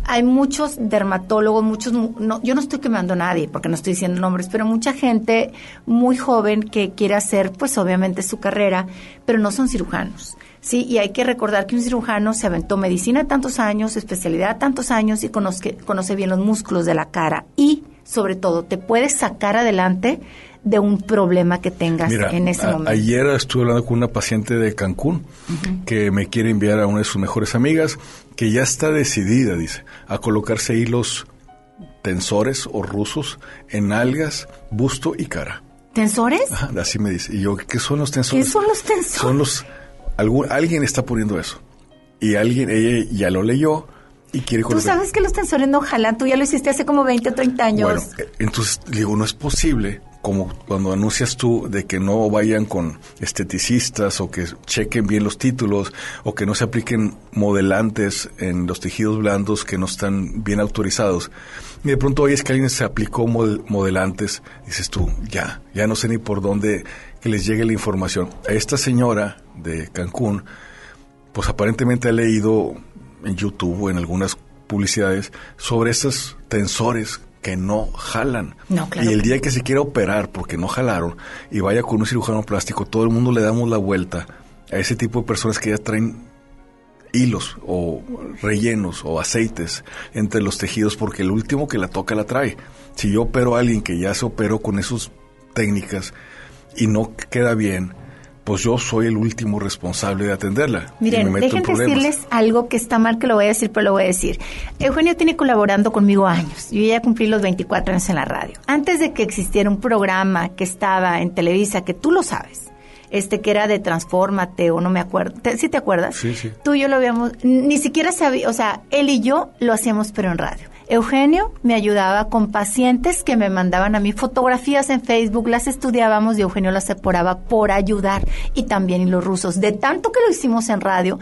Speaker 4: Hay muchos dermatólogos, muchos, mu- no, yo no estoy quemando a nadie porque no estoy diciendo nombres, pero mucha gente muy joven que quiere hacer, pues obviamente su carrera, pero no son cirujanos. Sí, y hay que recordar que un cirujano se aventó medicina tantos años, especialidad tantos años y conoce, conoce bien los músculos de la cara y, sobre todo, te puede sacar adelante de un problema que tengas
Speaker 5: Mira,
Speaker 4: en ese
Speaker 5: a-
Speaker 4: momento.
Speaker 5: ayer estuve hablando con una paciente de Cancún que me quiere enviar a una de sus mejores amigas que ya está decidida, dice, a colocarse hilos tensores o rusos en algas, busto y cara.
Speaker 4: ¿Tensores?
Speaker 5: Ajá, así me dice. Y yo, ¿qué son los tensores?
Speaker 4: ¿Qué son los tensores?
Speaker 5: Son los... algún- alguien está poniendo eso. Y alguien, ella ya lo leyó y quiere
Speaker 4: Tú sabes que los tensores no jalan, tú ya lo hiciste hace como 20 o 30 años.
Speaker 5: Bueno, eh, entonces digo, no es posible, como cuando anuncias tú de que no vayan con esteticistas o que chequen bien los títulos o que no se apliquen modelantes en los tejidos blandos que no están bien autorizados. Y de pronto oyes que alguien se aplicó mod- modelantes, dices tú, ya, ya no sé ni por dónde que les llegue la información. A esta señora de Cancún, pues aparentemente ha leído en YouTube o en algunas publicidades sobre esos tensores que no jalan.
Speaker 4: No, claro
Speaker 5: y el día que se quiera operar porque no jalaron y vaya con un cirujano plástico, todo el mundo le damos la vuelta a ese tipo de personas que ya traen hilos o rellenos o aceites entre los tejidos porque el último que la toca la trae. Si yo opero a alguien que ya se operó con esas técnicas y no queda bien, pues yo soy el último responsable de atenderla.
Speaker 4: Miren,
Speaker 5: me
Speaker 4: dejen decirles algo que está mal que lo voy a decir, pero lo voy a decir. Eugenio tiene colaborando conmigo años. Yo ya cumplí los 24 años en la radio. Antes de que existiera un programa que estaba en Televisa, que tú lo sabes, este que era de Transfórmate o no me acuerdo. ¿Te- ¿Sí te acuerdas?
Speaker 5: Sí, sí.
Speaker 4: Tú y yo lo habíamos, ni siquiera sabía, o sea, él y yo lo hacíamos pero en radio. Eugenio me ayudaba con pacientes que me mandaban a mí fotografías en Facebook, las estudiábamos y Eugenio las separaba por ayudar y también los rusos. De tanto que lo hicimos en radio,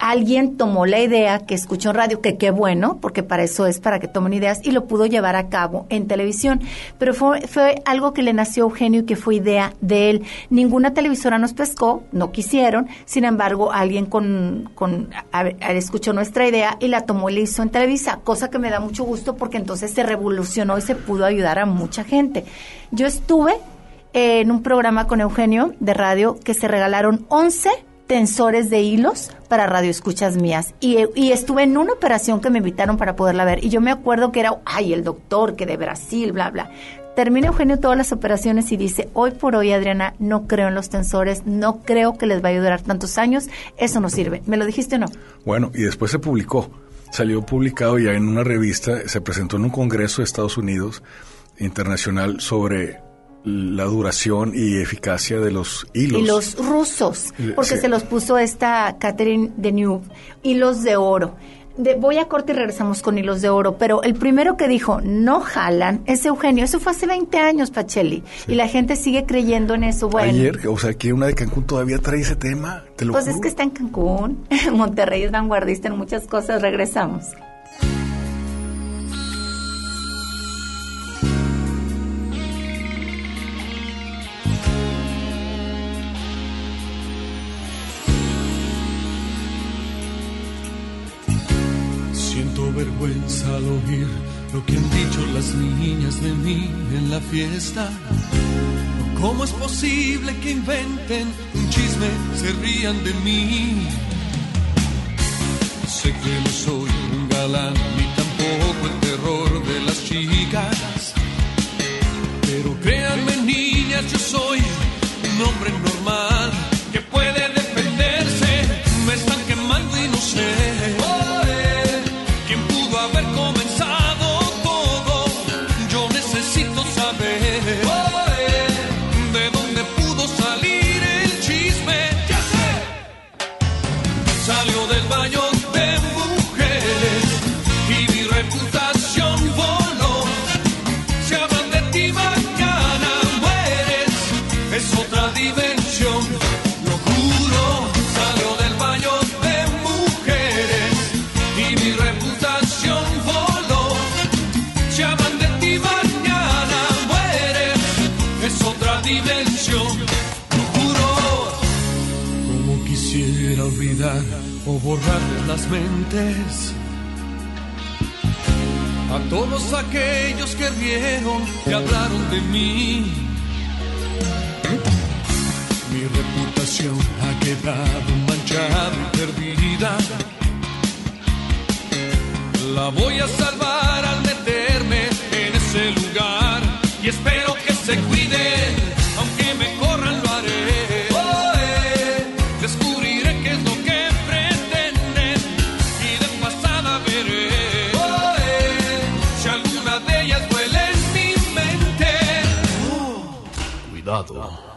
Speaker 4: alguien tomó la idea que escuchó en radio, que qué bueno, porque para eso es para que tomen ideas, y lo pudo llevar a cabo en televisión. Pero fue, algo que le nació a Eugenio y que fue idea de él. Ninguna televisora nos pescó, no quisieron, sin embargo, alguien con, con escuchó nuestra idea y la tomó y la hizo en Televisa, cosa que me da mucho gusto porque entonces se revolucionó y se pudo ayudar a mucha gente. Yo estuve en un programa con Eugenio de radio que se regalaron 11 tensores de hilos para radioescuchas mías. Y, estuve en una operación que me invitaron para poderla ver. Y yo me acuerdo que era, ay, el doctor que de Brasil, bla, bla. Termina Eugenio todas las operaciones y dice, hoy por hoy, Adriana, no creo en los tensores, no creo que les vaya a durar tantos años, eso no sirve. ¿Me lo dijiste o no?
Speaker 5: Bueno, y después se publicó. Salió publicado ya en una revista, se presentó en un congreso de Estados Unidos internacional sobre la duración y eficacia de los hilos.
Speaker 4: Y los rusos, porque
Speaker 5: sí.
Speaker 4: se los puso esta Catherine Deneuve, hilos de oro. De, voy a corte y regresamos con hilos de oro, pero el primero que dijo no jalan es Eugenio. Eso fue hace 20 años, Pacheli. Y la gente sigue creyendo en eso. Bueno,
Speaker 5: Ayer, o sea, que una de Cancún todavía trae ese tema, te lo
Speaker 4: pues
Speaker 5: juro.
Speaker 4: es que está en Cancún. Monterrey es vanguardista en muchas cosas. Regresamos.
Speaker 28: al oír lo que han dicho las niñas de mí en la fiesta. ¿Cómo es posible que inventen un chisme, se rían de mí? Sé que no soy un galán ni tampoco el terror de las chicas. Pero créanme niñas,
Speaker 29: yo soy un hombre normal. O borrarles las mentes. A todos aquellos que rieron y hablaron de mí. Mi reputación ha quedado manchada y perdida. La voy a salvar al meterme en ese lugar y espero que se cuiden, Cuidado. Salí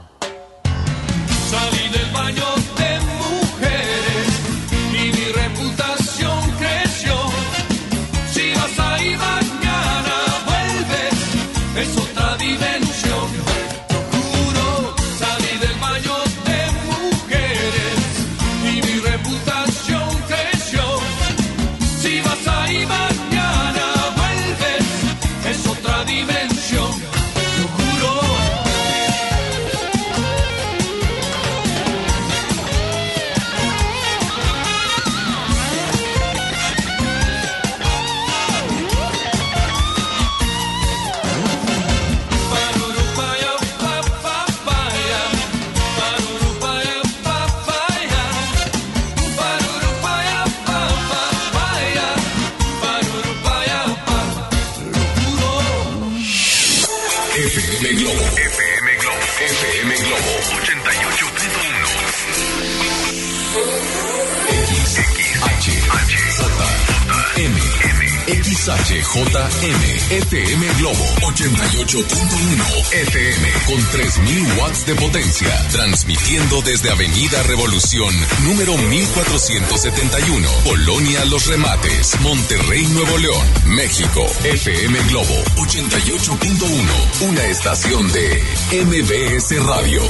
Speaker 2: FM con 3000 watts de potencia. Transmitiendo desde Avenida Revolución, número 1471. Colonia Los Remates, Monterrey, Nuevo León, México. FM Globo 88.1. Una estación de MBS Radio.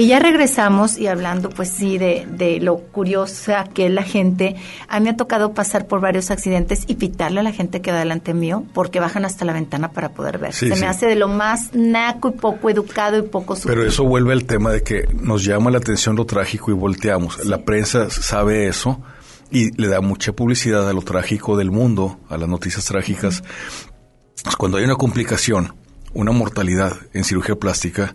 Speaker 4: Y ya regresamos y hablando, pues sí, de, de lo curiosa que es la gente. A mí me ha tocado pasar por varios accidentes y pitarle a la gente que va delante mío porque bajan hasta la ventana para poder ver.
Speaker 5: Sí,
Speaker 4: Se
Speaker 5: sí.
Speaker 4: me hace de lo más naco y poco educado y poco
Speaker 5: Pero
Speaker 4: sutil.
Speaker 5: eso vuelve al tema de que nos llama la atención lo trágico y volteamos. La prensa sabe eso y le da mucha publicidad a lo trágico del mundo, a las noticias trágicas. Cuando hay una complicación, una mortalidad en cirugía plástica,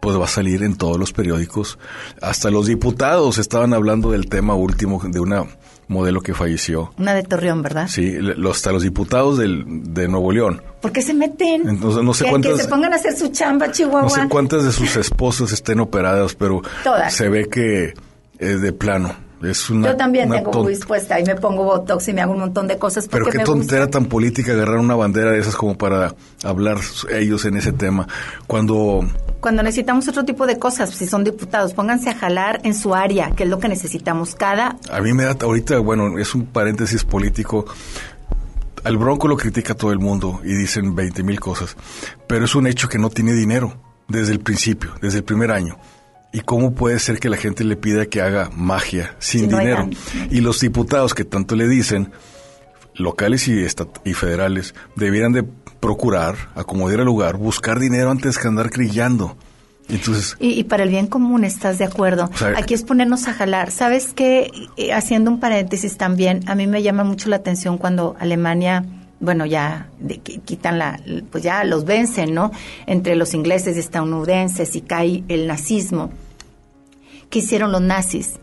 Speaker 5: pues va a salir en todos los periódicos. Hasta los diputados estaban hablando del tema último de una modelo que falleció.
Speaker 4: Una de Torreón, ¿verdad?
Speaker 5: Sí, los- hasta los diputados del, de Nuevo León.
Speaker 4: ¿Por qué se meten?
Speaker 5: Entonces, no sé
Speaker 4: que,
Speaker 5: cuántas-
Speaker 4: que se pongan a hacer su chamba, Chihuahua.
Speaker 5: No sé cuántas de sus esposas estén operadas, pero
Speaker 4: Todas.
Speaker 5: se ve que es de plano. Es una,
Speaker 4: Yo también
Speaker 5: una
Speaker 4: tengo dispuesta y me pongo botox y me hago un montón de cosas
Speaker 5: Pero qué
Speaker 4: me
Speaker 5: tontera
Speaker 4: gusta.
Speaker 5: tan política agarrar una bandera de esas como para hablar ellos en ese tema. Cuando
Speaker 4: Cuando necesitamos otro tipo de cosas, si son diputados, pónganse a jalar en su área, que es lo que necesitamos. Cada
Speaker 5: a mí me da ahorita, bueno, es un paréntesis político. Al Bronco lo critica todo el mundo y dicen 20 mil cosas, pero es un hecho que no tiene dinero desde el principio, desde el primer año. ¿Y cómo puede ser que la gente le pida que haga magia sin
Speaker 4: Si no hay
Speaker 5: dinero? Y los diputados que tanto le dicen, locales y, y federales, debieran de procurar, acomodar el lugar, buscar dinero antes que andar grillando. Entonces,
Speaker 4: Y, y para el bien común, ¿estás de acuerdo?
Speaker 5: O sea,
Speaker 4: Aquí es ponernos a jalar. ¿Sabes qué? Eh, Haciendo un paréntesis también, a mí me llama mucho la atención cuando Alemania, bueno, ya de- que quitan la, pues ya los vencen, ¿no? Entre los ingleses y estadounidenses y cae el nazismo. ¿Qué hicieron los nazis?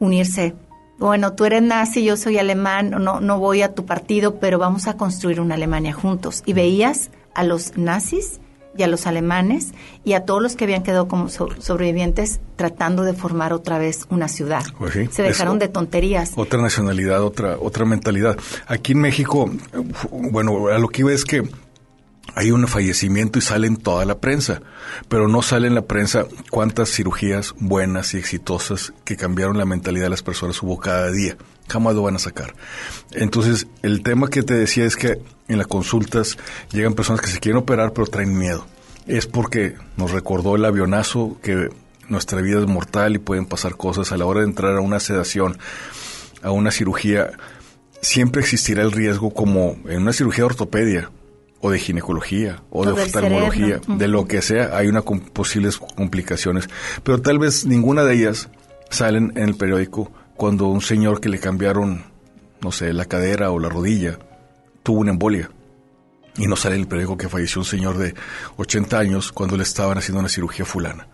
Speaker 4: Unirse. Bueno, tú eres nazi, yo soy alemán, no, no voy a tu partido, pero vamos a construir una Alemania juntos. Y veías a los nazis y a los alemanes y a todos los que habían quedado como so- sobrevivientes tratando de formar otra vez una ciudad.
Speaker 5: Pues sí,
Speaker 4: Se dejaron
Speaker 5: eso.
Speaker 4: de tonterías.
Speaker 5: otra nacionalidad, otra, otra mentalidad. Aquí en México, bueno, a lo que iba es que hay un fallecimiento y sale en toda la prensa, pero no sale en la prensa cuántas cirugías buenas y exitosas que cambiaron la mentalidad de las personas hubo cada día. Jamás lo van a sacar. Entonces, el tema que te decía es que en las consultas llegan personas que se quieren operar pero traen miedo. Es porque nos recordó el avionazo que nuestra vida es mortal y pueden pasar cosas a la hora de entrar a una sedación, a una cirugía. Siempre existirá el riesgo como en una cirugía de ortopedia o de ginecología o de
Speaker 4: O
Speaker 5: oftalmología, de lo que sea, hay una com- posibles complicaciones, pero tal vez ninguna de ellas salen en el periódico cuando un señor que le cambiaron, no sé, la cadera o la rodilla, tuvo una embolia. Y no sale el periódico que falleció un señor de 80 años cuando le estaban haciendo una cirugía fulana.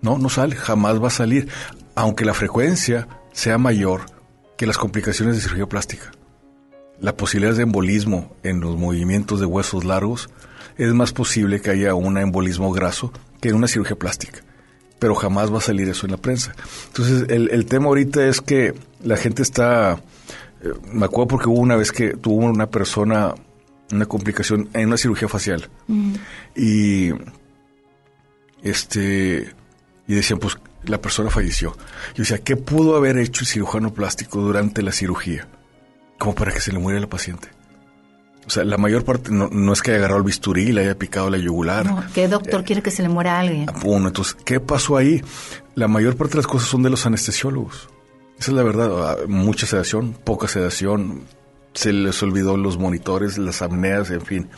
Speaker 5: No, no sale, jamás va a salir, aunque la frecuencia sea mayor que las complicaciones de cirugía plástica. La posibilidad de embolismo en los movimientos de huesos largos es más posible que haya un embolismo graso que en una cirugía plástica. Pero jamás va a salir eso en la prensa. Entonces, el, el tema ahorita es que la gente está... eh, me acuerdo porque hubo una vez que tuvo una persona una complicación en una cirugía facial. Y este y decían, pues la persona falleció. Yo decía, ¿qué pudo haber hecho el cirujano plástico durante la cirugía? Como para que se le muera la paciente. O sea, la mayor parte no, no es que haya agarrado el bisturí y le haya picado la yugular.
Speaker 4: No, ¿Qué doctor quiere que se le muera a alguien?
Speaker 5: Uno, entonces, ¿qué pasó ahí? La mayor parte de las cosas son de los anestesiólogos. Esa es la verdad. Ah, Mucha sedación, poca sedación, se les olvidó los monitores, las apneas, en fin.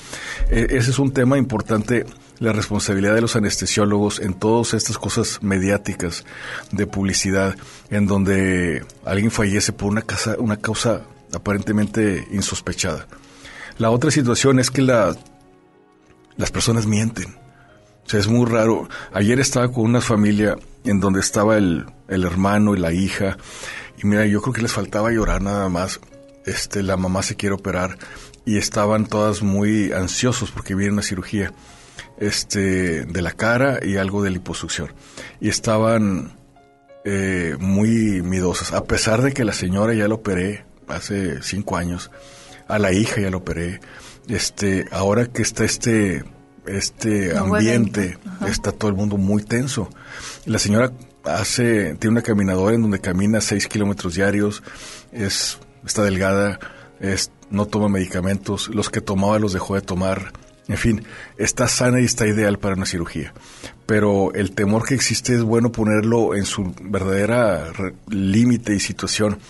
Speaker 5: E- ese es un tema importante, la responsabilidad de los anestesiólogos en todas estas cosas mediáticas de publicidad, en donde alguien fallece por una, casa, una causa aparentemente insospechada. La otra situación es que la, las personas mienten. O sea, es muy raro. Ayer estaba con una familia en donde estaba el, el hermano y la hija. Y mira, yo creo que les faltaba llorar nada más. Este, la mamá se quiere operar y estaban todas muy ansiosos porque viene una cirugía este, de la cara y algo de liposucción. Y estaban eh, muy midosas. A pesar de que la señora ya la operé hace cinco años, a la hija ya la operé. Este, ahora que está este, este ambiente, está todo el mundo muy tenso. La señora hace, tiene una caminadora en donde camina seis kilómetros diarios, es, está delgada, es, no toma medicamentos, los que tomaba los dejó de tomar. En fin, está sana y está ideal para una cirugía. Pero el temor que existe es bueno ponerlo en su verdadera límite y situación.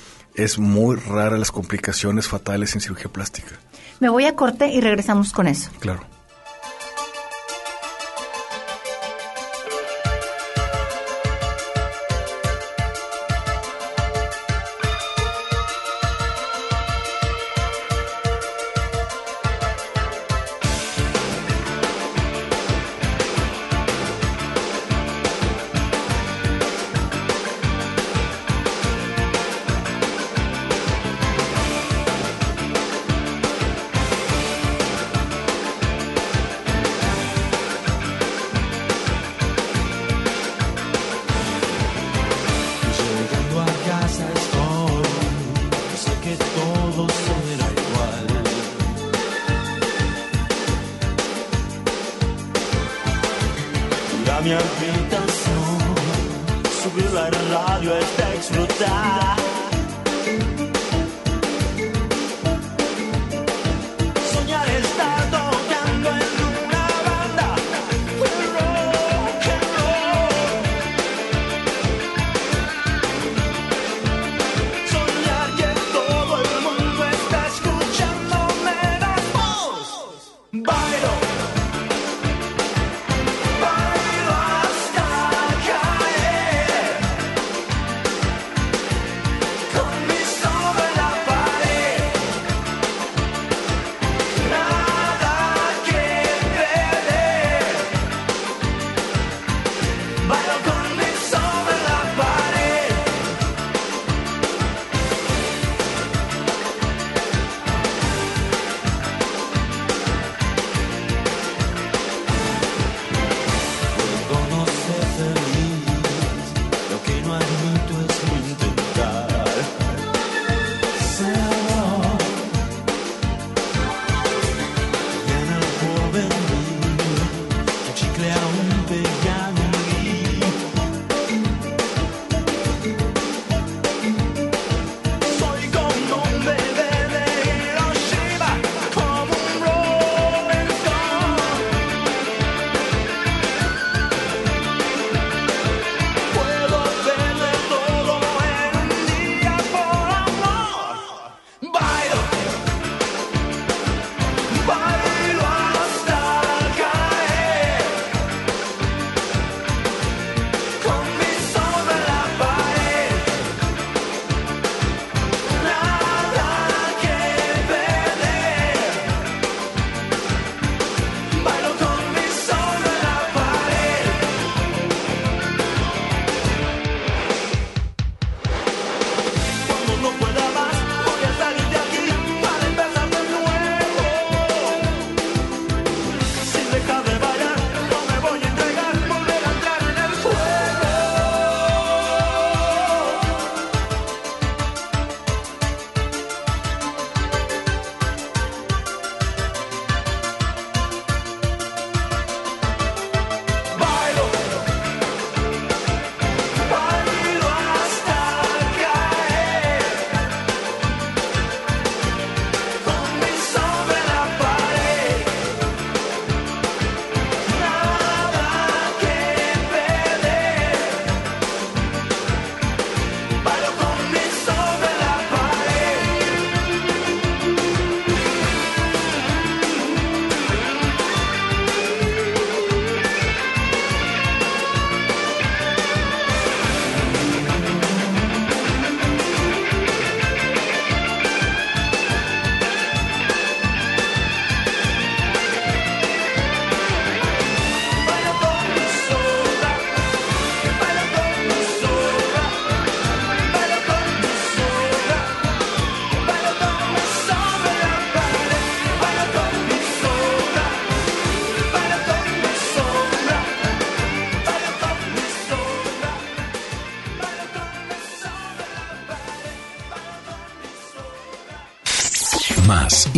Speaker 5: Es muy rara las complicaciones fatales en cirugía plástica.
Speaker 4: Me voy a corte y regresamos con eso.
Speaker 5: Claro.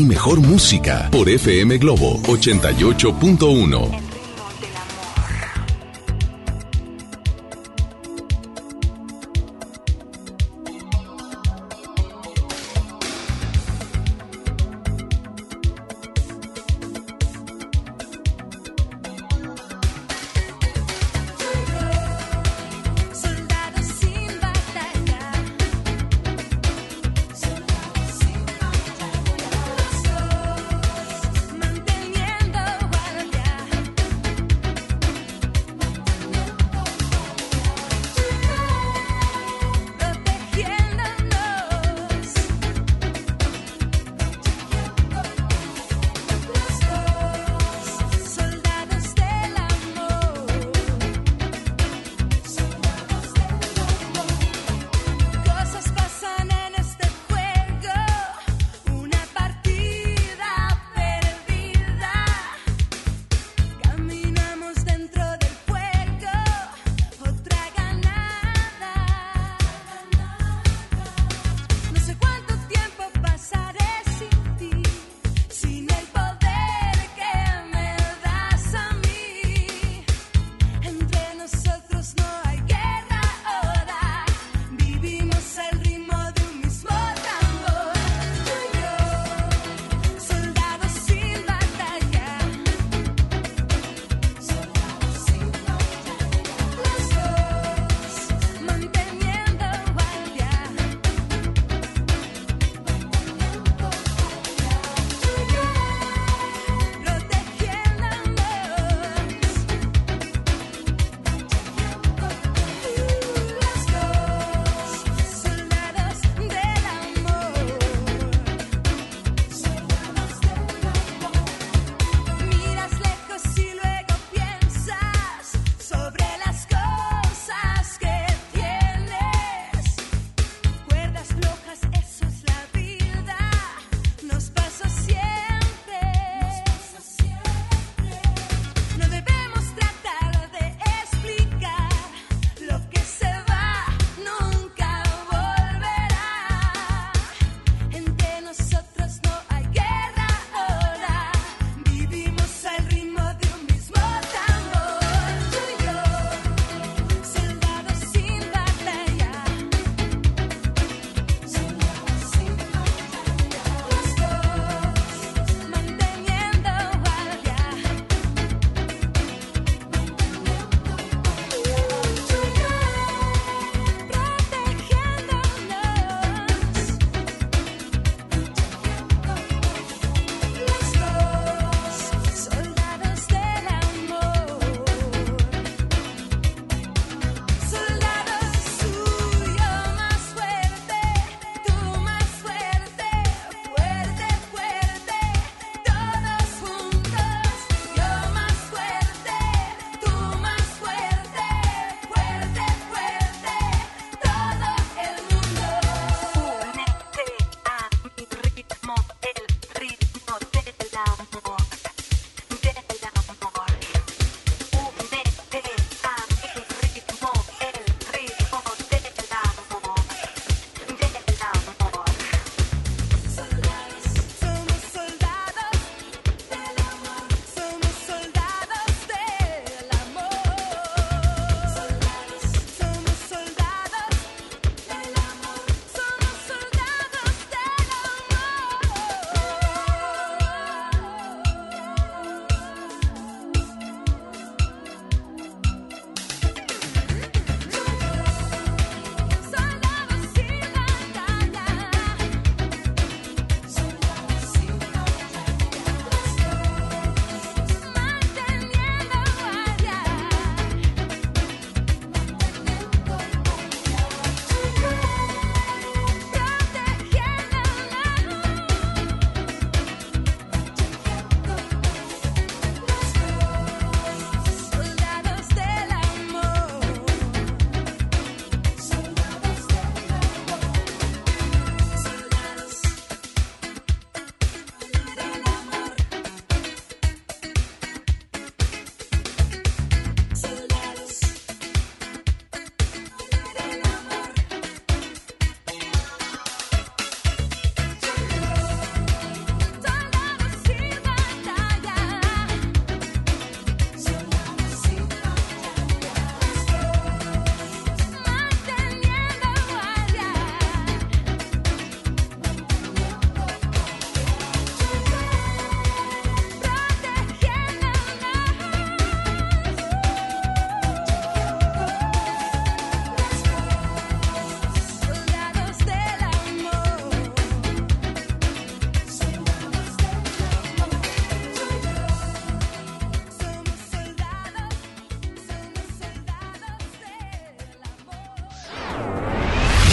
Speaker 26: Mejor música por FM Globo 88.1.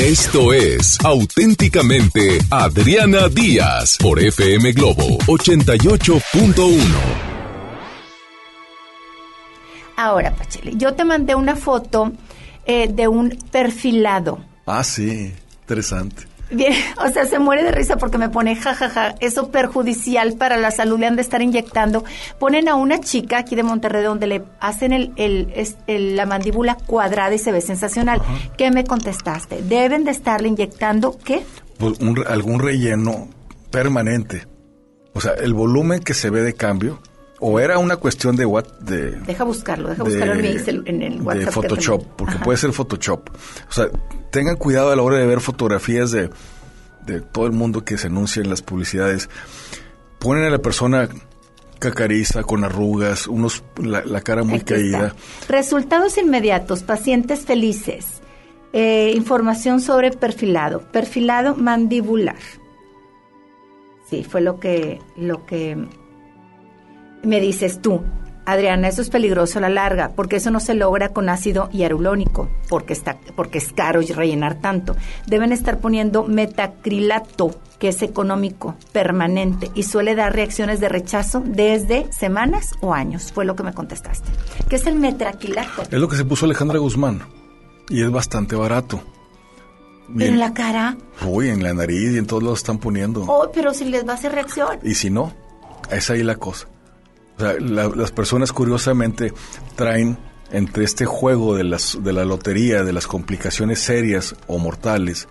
Speaker 7: Esto es auténticamente Adriana Díaz por FM Globo 88.1.
Speaker 4: Ahora, Pacheli, yo te mandé una foto eh, de un perfilado.
Speaker 5: Ah, sí, interesante.
Speaker 4: Bien, o sea, se muere de risa porque me pone jajaja, eso perjudicial para la salud, le han de estar inyectando. Ponen a una chica aquí de Monterrey donde le hacen el, el, la mandíbula cuadrada y se ve sensacional. ¿Qué me contestaste? ¿Deben de estarle inyectando qué?
Speaker 5: Pues un algún relleno permanente. O sea, el volumen que se ve de cambio, o era una cuestión de what, de,
Speaker 4: Deja buscarlo, deja
Speaker 5: de-
Speaker 4: buscarlo en, mi en el WhatsApp.
Speaker 5: de Photoshop, porque
Speaker 4: Ajá.
Speaker 5: puede ser Photoshop. O sea, tengan cuidado a la hora de ver fotografías de, de todo el mundo que se anuncia en las publicidades. Ponen a la persona cacariza, con arrugas, unos la, la cara muy
Speaker 4: Aquí
Speaker 5: caída.
Speaker 4: está. Resultados inmediatos, pacientes felices. Eh, información sobre perfilado. Perfilado mandibular. Sí, fue lo que, lo que me dices tú. Adriana, eso es peligroso a la larga, porque eso no se logra con ácido hialurónico, porque está, porque es caro y rellenar tanto. Deben estar poniendo metacrilato, que es económico, permanente, y suele dar reacciones de rechazo desde semanas o años, fue lo que me contestaste. ¿Qué es el metacrilato?
Speaker 5: Es lo que se puso Alejandra Guzmán. Y es bastante barato. Bien.
Speaker 4: En la cara.
Speaker 5: Uy, en la nariz y en todos lados están poniendo.
Speaker 4: Oh, pero si les va a hacer reacción.
Speaker 5: Y si no, es ahí la cosa. O sea, la- las personas curiosamente traen entre este juego de, las, de la lotería, de las complicaciones serias o mortales,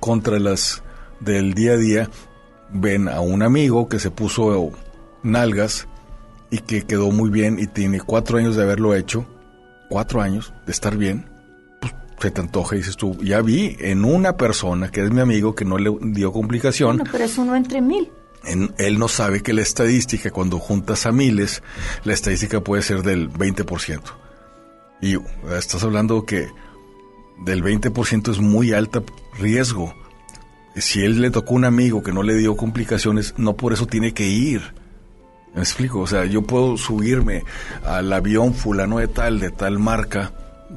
Speaker 5: contra las del día a día, ven a un amigo que se puso nalgas y que quedó muy bien y tiene cuatro años de haberlo hecho, cuatro años de estar bien, pues se te antoja y dices tú, ya vi en una persona que es mi amigo que no le dio complicación,
Speaker 4: pero es uno entre mil.
Speaker 5: Él no sabe que la estadística, cuando juntas a miles, la estadística puede ser del 20%. Y uh, estás hablando que del 20% es muy alto riesgo. Si él le tocó un amigo que no le dio complicaciones, no por eso tiene que ir. ¿Me explico? O sea, yo puedo subirme al avión fulano de tal, de tal marca,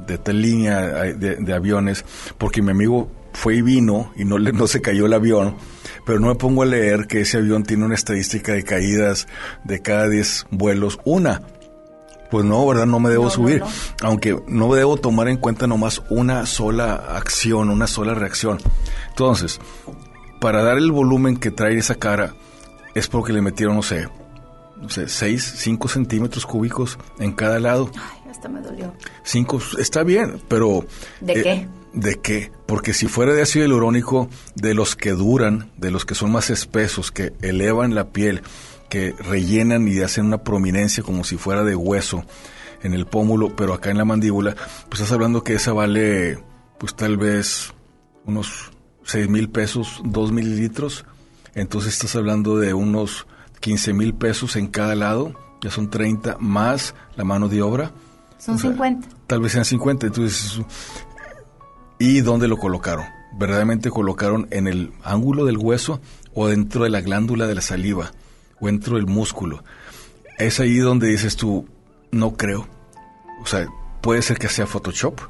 Speaker 5: de tal línea eh, de, de aviones, porque mi amigo fue y vino y no, le, no se cayó el avión, pero no me pongo a leer que ese avión tiene una estadística de caídas de cada 10 vuelos, una. Pues no, ¿verdad? No me debo subir. Aunque no debo tomar en cuenta nomás una sola acción, una sola reacción. Entonces, para dar el volumen que trae esa cara, es porque le metieron, no sé, no sé, 6, 5 centímetros cúbicos en cada lado.
Speaker 4: Ay, hasta me dolió.
Speaker 5: 5, está bien, pero...
Speaker 4: ¿De
Speaker 5: eh,
Speaker 4: qué?
Speaker 5: ¿De qué? Porque si fuera de ácido hialurónico, de los que duran, de los que son más espesos, que elevan la piel, que rellenan y hacen una prominencia como si fuera de hueso en el pómulo, pero acá en la mandíbula, pues estás hablando que esa vale, pues tal vez unos 6 mil pesos, 2 mililitros. Entonces estás hablando de unos 15 mil pesos en cada lado, ya son 30 más la mano de obra.
Speaker 4: Son
Speaker 5: O sea,
Speaker 4: 50.
Speaker 5: Tal vez sean 50, entonces... ¿Y dónde lo colocaron? ¿Verdaderamente colocaron en el ángulo del hueso o dentro de la glándula de la saliva o dentro del músculo? Es ahí donde dices tú, no creo. O sea, puede ser que sea Photoshop.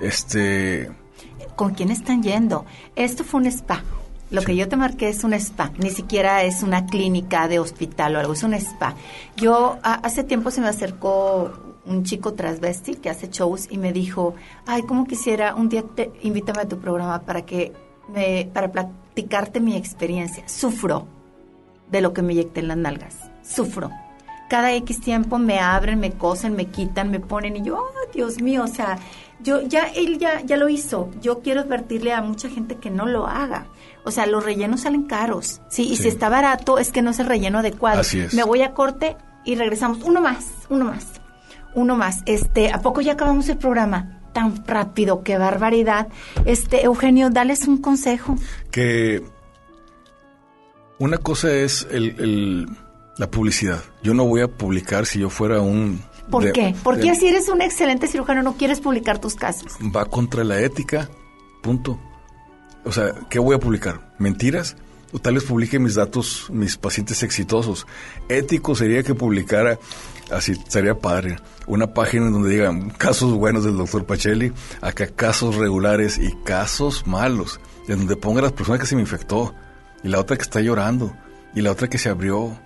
Speaker 5: Este,
Speaker 4: ¿Con quién están yendo? Esto fue un spa. Lo que yo te marqué es un spa, ni siquiera es una clínica de hospital o algo, es un spa. Yo a- hace tiempo se me acercó un chico transvesti que hace shows y me dijo, ay, cómo quisiera, un día te, invítame a tu programa para que me, para platicarte mi experiencia. Sufro de lo que me inyecté en las nalgas, sufro. Cada X tiempo me abren, me cosen, me quitan, me ponen y yo, oh, Dios mío, o sea, yo ya él ya ya lo hizo. Yo quiero advertirle a mucha gente que no lo haga. O sea, los rellenos salen caros. Sí, y
Speaker 5: Sí.
Speaker 4: si está barato es que no es el relleno adecuado.
Speaker 5: Así es.
Speaker 4: Me voy a corte y regresamos. Uno más, uno más. Uno más. Este, ¿a poco ya acabamos el programa? Tan rápido, qué barbaridad. Este, Eugenio, dales un consejo.
Speaker 5: que una cosa es el, el- la publicidad. Yo no voy a publicar si yo fuera un...
Speaker 4: ¿Por
Speaker 5: de-
Speaker 4: qué? ¿Por
Speaker 5: de-
Speaker 4: qué si eres un excelente cirujano no quieres publicar tus casos?
Speaker 5: va contra la ética, punto. O sea, ¿qué voy a publicar? ¿Mentiras? o tal vez publique mis datos, mis pacientes exitosos. Ético sería que publicara, así sería padre, una página en donde digan casos buenos del doctor Pacelli, acá casos regulares y casos malos, en donde ponga las personas que se me infectó, y la otra que está llorando, y la otra que se abrió,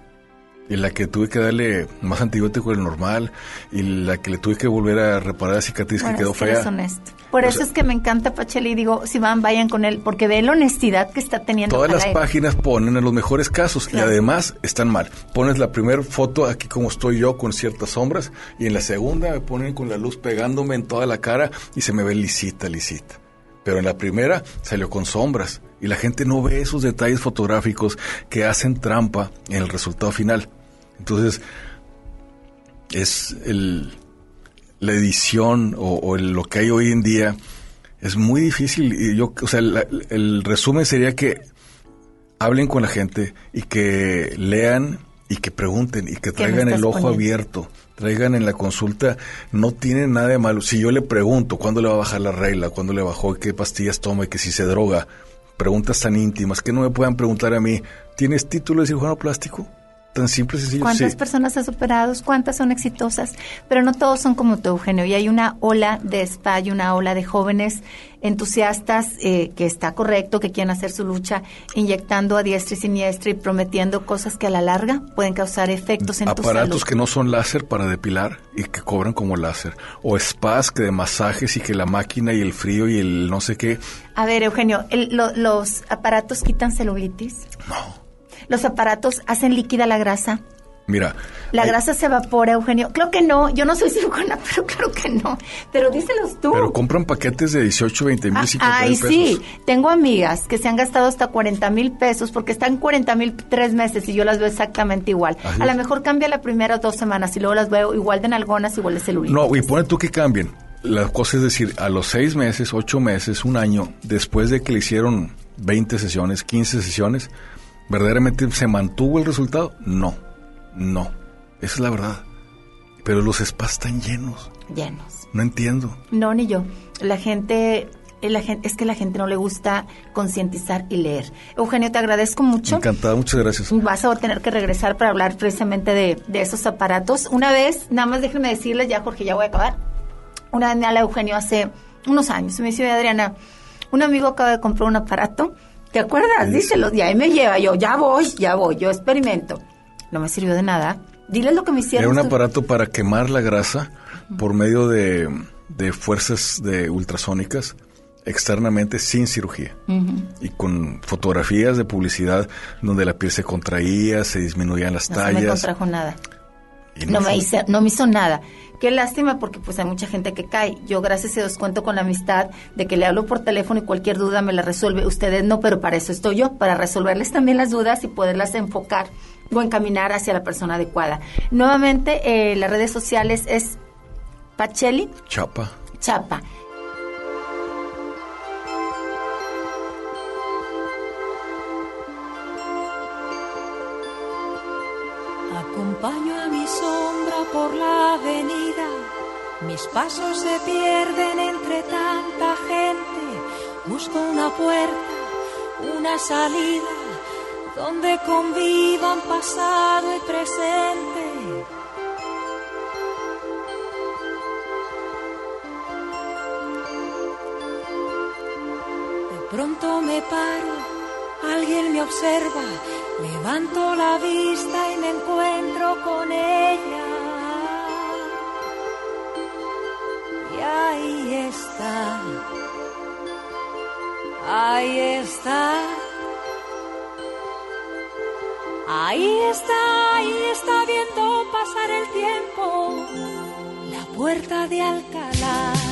Speaker 5: y la que tuve que darle más antibiótico del normal, y la que le tuve que volver a reparar la cicatriz
Speaker 4: Bueno,
Speaker 5: que quedó
Speaker 4: es que
Speaker 5: fea.
Speaker 4: eres honesto. Por eso es que me encanta Pacheli y digo, si van, vayan con él, porque ve la honestidad que está teniendo.
Speaker 5: Todas las
Speaker 4: aire.
Speaker 5: páginas ponen en los mejores casos
Speaker 4: Claro.
Speaker 5: y además están mal. Pones la primera foto aquí como estoy yo con ciertas sombras y en la segunda me ponen con la luz pegándome en toda la cara y se me ve lisita, lisita. Pero en la primera salió con sombras y la gente no ve esos detalles fotográficos que hacen trampa en el resultado final. Entonces, es el, la edición o, o el- lo que hay hoy en día es muy difícil. Y yo, o sea, la- el resumen sería que hablen con la gente y que lean y que pregunten y que
Speaker 4: ¿Qué me
Speaker 5: traigan el ojo
Speaker 4: poniendo?
Speaker 5: abierto. Traigan en la consulta, no tiene nada de malo. Si yo le pregunto cuándo le va a bajar la regla, cuándo le bajó, qué pastillas toma y que si se droga, preguntas tan íntimas que no me puedan preguntar a mí, ¿tienes título de cirujano plástico? Tan simple y sencillo.
Speaker 4: ¿Cuántas
Speaker 5: Sí.
Speaker 4: personas has operado? ¿Cuántas son exitosas? Pero no todos son como tú, Eugenio. Y hay una ola de spa y una ola de jóvenes entusiastas eh, que está correcto, que quieren hacer su lucha, inyectando a diestra y siniestra y prometiendo cosas que a la larga pueden causar efectos en tu salud.
Speaker 5: aparatos que no son láser para depilar y que cobran como láser. O spas que de masajes y que la máquina y el frío y el no sé qué.
Speaker 4: A ver, Eugenio, el- lo- ¿los aparatos quitan celulitis?
Speaker 5: No.
Speaker 4: ¿Los aparatos hacen líquida la grasa?
Speaker 5: Mira,
Speaker 4: ¿La
Speaker 5: hay-
Speaker 4: grasa se evapora, Eugenio? Creo que no. Yo no soy cirujana, pero claro que no. Pero díselos tú.
Speaker 5: pero compran paquetes de 18, 20 mil,
Speaker 4: Ah,
Speaker 5: 50
Speaker 4: Ay,
Speaker 5: mil pesos.
Speaker 4: sí. Tengo amigas que se han gastado hasta 40 mil pesos porque están 40 mil tres meses y yo las veo exactamente igual.
Speaker 5: Así
Speaker 4: a lo mejor cambia la primera dos semanas y luego las veo igual de nalgonas, igual de celulitis.
Speaker 5: No, y pone tú que cambien. La cosa es decir, a los seis meses, ocho meses, un año, después de que le hicieron 20 sesiones, 15 sesiones, ¿verdaderamente se mantuvo el resultado? No, no. Esa es la verdad. Pero los spas están llenos.
Speaker 4: Llenos.
Speaker 5: No entiendo.
Speaker 4: No, ni yo. La gente, eh, la gente, es que la gente no le gusta concientizar y leer. Eugenio, te agradezco mucho.
Speaker 5: Encantado, muchas gracias.
Speaker 4: Vas a tener que regresar para hablar precisamente de, de esos aparatos. Una vez, nada más déjenme decirles, ya Jorge, ya voy a acabar. Una vez me habla Eugenio hace unos años. Me dice, "Oye, Adriana, un amigo acaba de comprar un aparato. ¿Te acuerdas? Díselo. Y ahí me lleva. Yo, ya voy, ya voy. Yo experimento. No me sirvió de nada. Diles lo que me hicieron.
Speaker 5: Era un
Speaker 4: Tú-
Speaker 5: aparato para quemar la grasa por medio de, de fuerzas de ultrasónicas externamente sin cirugía. Y con fotografías de donde la piel se contraía, se disminuían las
Speaker 4: No se me
Speaker 5: tallas.
Speaker 4: contrajo nada.
Speaker 5: Y
Speaker 4: No, me hice, no me hizo nada. Qué lástima porque pues hay mucha gente que cae. Yo gracias a Dios cuento con la amistad de que le hablo por teléfono y cualquier duda me la resuelve. Ustedes no, pero para eso estoy yo, para resolverles también las dudas y poderlas enfocar o encaminar hacia la persona adecuada. Nuevamente, eh, las redes sociales es Pacheli
Speaker 5: Chapa.
Speaker 4: Chapa.
Speaker 30: Mi sombra por la avenida, mis pasos se pierden entre tanta gente. Busco una puerta, una salida, donde convivan pasado y presente. De pronto me paro, alguien me observa, levanto la vista y me encuentro con ella. Y ahí está, ahí está. Ahí está, ahí está viendo pasar el tiempo, la puerta de Alcalá.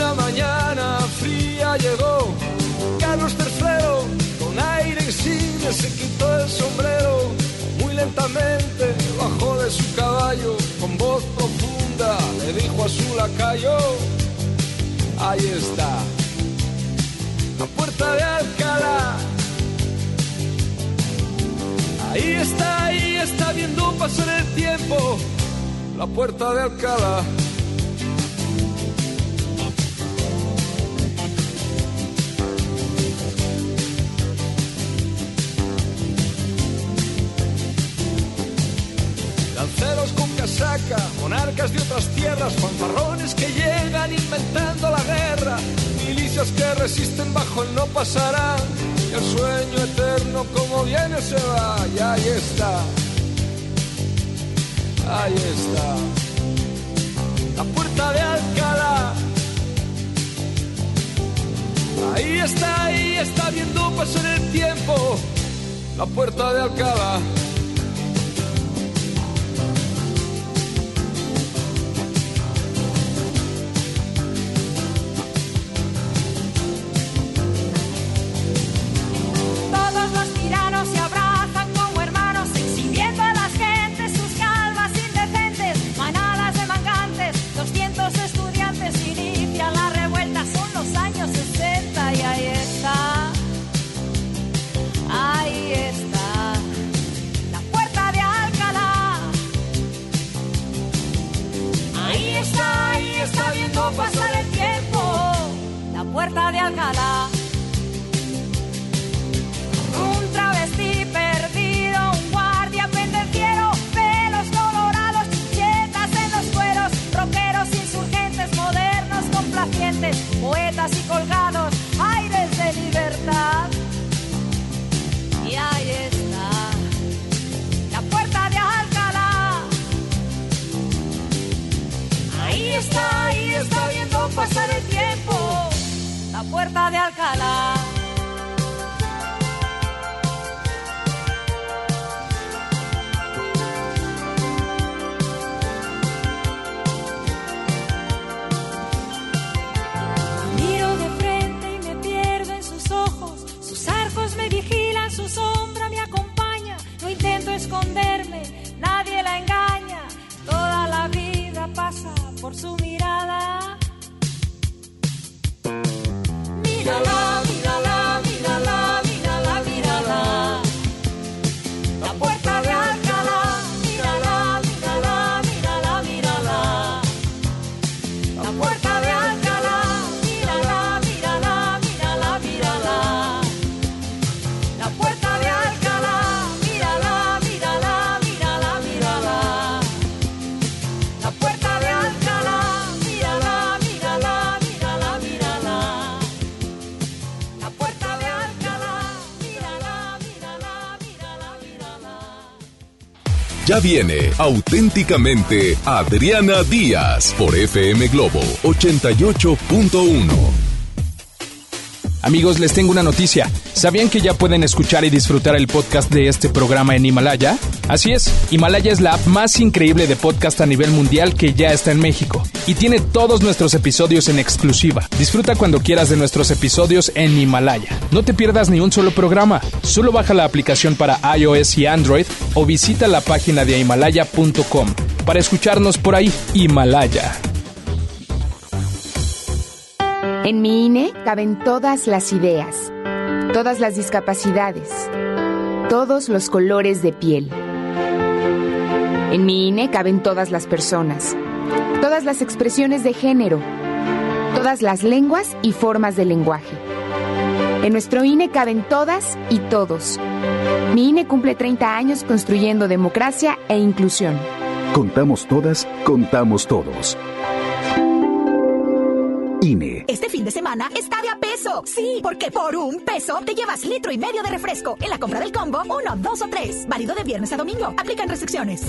Speaker 28: Una mañana fría llegó Carlos III con aire insigne se quitó el sombrero muy lentamente bajó de su caballo con voz profunda le dijo a su lacayo ahí está la puerta de Alcalá ahí está ahí
Speaker 30: está viendo pasar el tiempo, la puerta de Alcalá. Monarcas de otras tierras, fanfarrones que llegan inventando la guerra, milicias que resisten bajo el no pasará, y el sueño eterno como viene se va, y ahí está, ahí está, la puerta de Alcalá. Ahí está, ahí está viendo pasar el tiempo, la puerta de Alcalá.
Speaker 2: Viene auténticamente Adriana Díaz por FM Globo 88.1.
Speaker 31: Amigos, les tengo una noticia. ¿Sabían que ya pueden escuchar y disfrutar el podcast de este programa en Himalaya? Así es, Himalaya es la app más increíble de podcast a nivel mundial que ya está en México y tiene todos nuestros episodios en exclusiva. Disfruta cuando quieras de nuestros episodios en Himalaya. No te pierdas ni un solo programa. Solo baja la aplicación para iOS y Android o visita la página de himalaya.com para escucharnos por ahí. Himalaya.
Speaker 32: En mi INE caben todas las ideas, todas las discapacidades, todos los colores de piel. En mi INE caben todas las personas, todas las expresiones de género, todas las lenguas y formas de lenguaje. En nuestro INE caben todas y todos. Mi INE cumple 30 años construyendo democracia e inclusión.
Speaker 21: Contamos todas, contamos todos. INE.
Speaker 33: Este fin de semana está de a peso. Sí, porque por un peso te llevas litro y medio de refresco. En la compra del combo, uno, dos o tres. Válido de viernes a domingo. Aplican restricciones.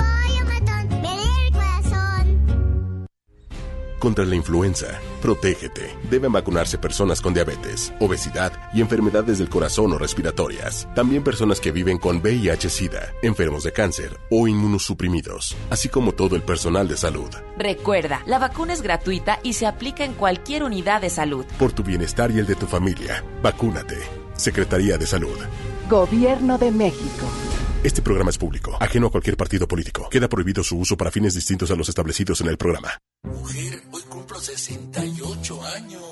Speaker 11: Contra la influenza, protégete. Deben vacunarse personas con diabetes, obesidad y enfermedades del corazón o respiratorias. También personas que viven con VIH-Sida, enfermos de cáncer o inmunosuprimidos, así como todo el personal de salud.
Speaker 34: Recuerda, la vacuna es gratuita y se aplica en cualquier unidad de salud.
Speaker 11: Por tu bienestar y el de tu familia, vacúnate. Secretaría de Salud.
Speaker 35: Gobierno de México.
Speaker 11: Este programa es público, ajeno a cualquier partido político. Queda prohibido su uso para fines distintos a los establecidos en el programa.
Speaker 36: Mujer, hoy cumplo 68 años.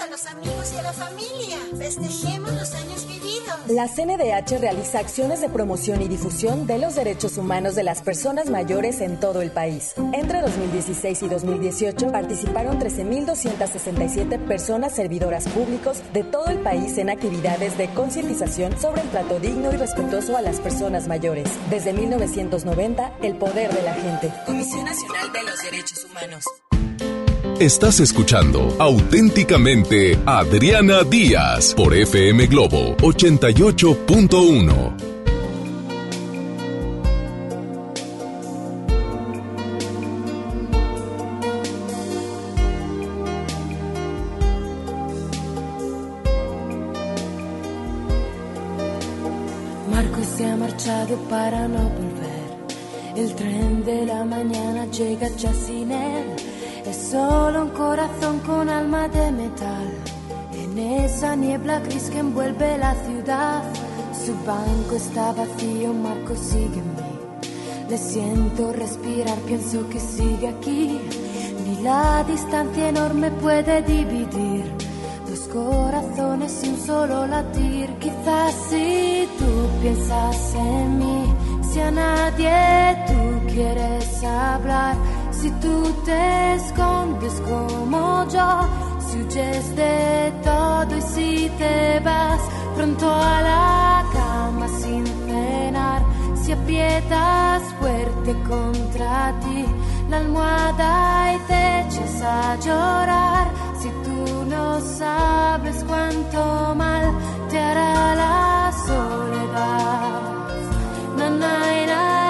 Speaker 14: A los amigos y a la familia. Festejemos los años vividos.
Speaker 22: La CNDH realiza acciones de promoción y difusión de los derechos humanos de las personas mayores en todo el país. Entre 2016 y 2018 participaron 13.267 personas servidoras públicos de todo el país en actividades de concientización sobre el trato digno y respetuoso a las personas mayores. Desde 1990, el poder de la gente. Comisión Nacional de los Derechos Humanos.
Speaker 7: Estás escuchando auténticamente Adriana Díaz por FM Globo 88.1.
Speaker 26: Marco se ha marchado para no volver. El tren de la mañana llega ya sin él. Es solo un corazón con alma de metal. En esa niebla gris que envuelve la ciudad. Su banco está vacío, Marco mí. Le siento respirar, pienso que sigue aquí. Ni la distancia enorme puede dividir dos corazones y un solo latir. Quizás si tú piensas en mí, si a nadie tú quieres hablar, si tú te escondes como yo, si huyes de todo y si te vas pronto a la cama sin cenar, si aprietas fuerte contra ti la almohada y te echas a llorar, si tú no sabes cuánto mal te hará la soledad. Na, na,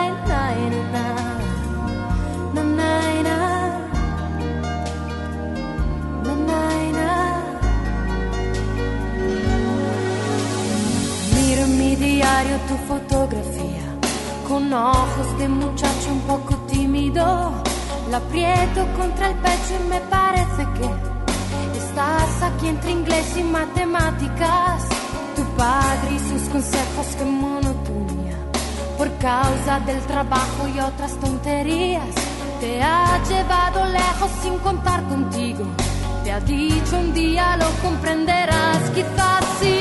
Speaker 26: diario tu fotografía con ojos de muchacho un poco tímido. La aprieto contra el pecho y me parece que estás aquí entre inglés y matemáticas. Tu padre y sus consejos, que monotonía. Por causa del trabajo y otras tonterías, te ha llevado lejos sin contar contigo. Te ha dicho un día lo comprenderás. Quizás si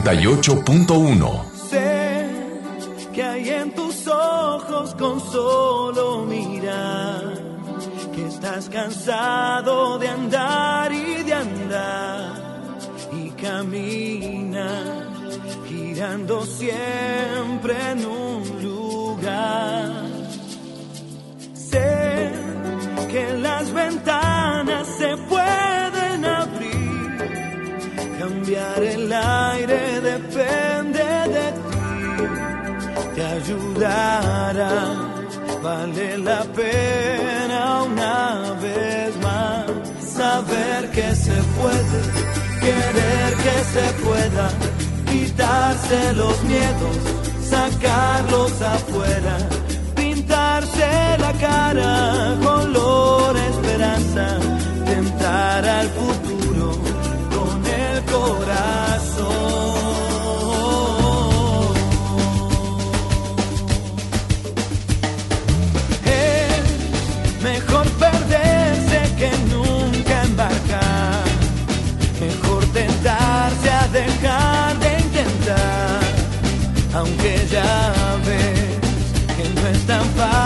Speaker 7: 88.1
Speaker 28: Sé que hay en tus ojos con solo mirar que estás cansado de andar y de andar y camina girando siempre en un lugar. Sé que las ventanas ayudará. Vale la pena una vez más saber que se puede, querer que se pueda, quitarse los miedos, sacarlos afuera, pintarse la cara. que ya ves que no es tan fácil.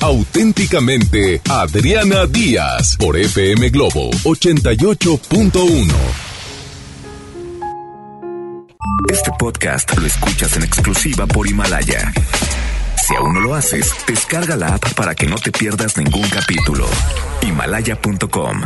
Speaker 7: Auténticamente Adriana Díaz por FM Globo 88.1.
Speaker 1: Este podcast lo escuchas en exclusiva por Himalaya. Si aún no lo haces, descarga la app para que no te pierdas ningún capítulo. Himalaya.com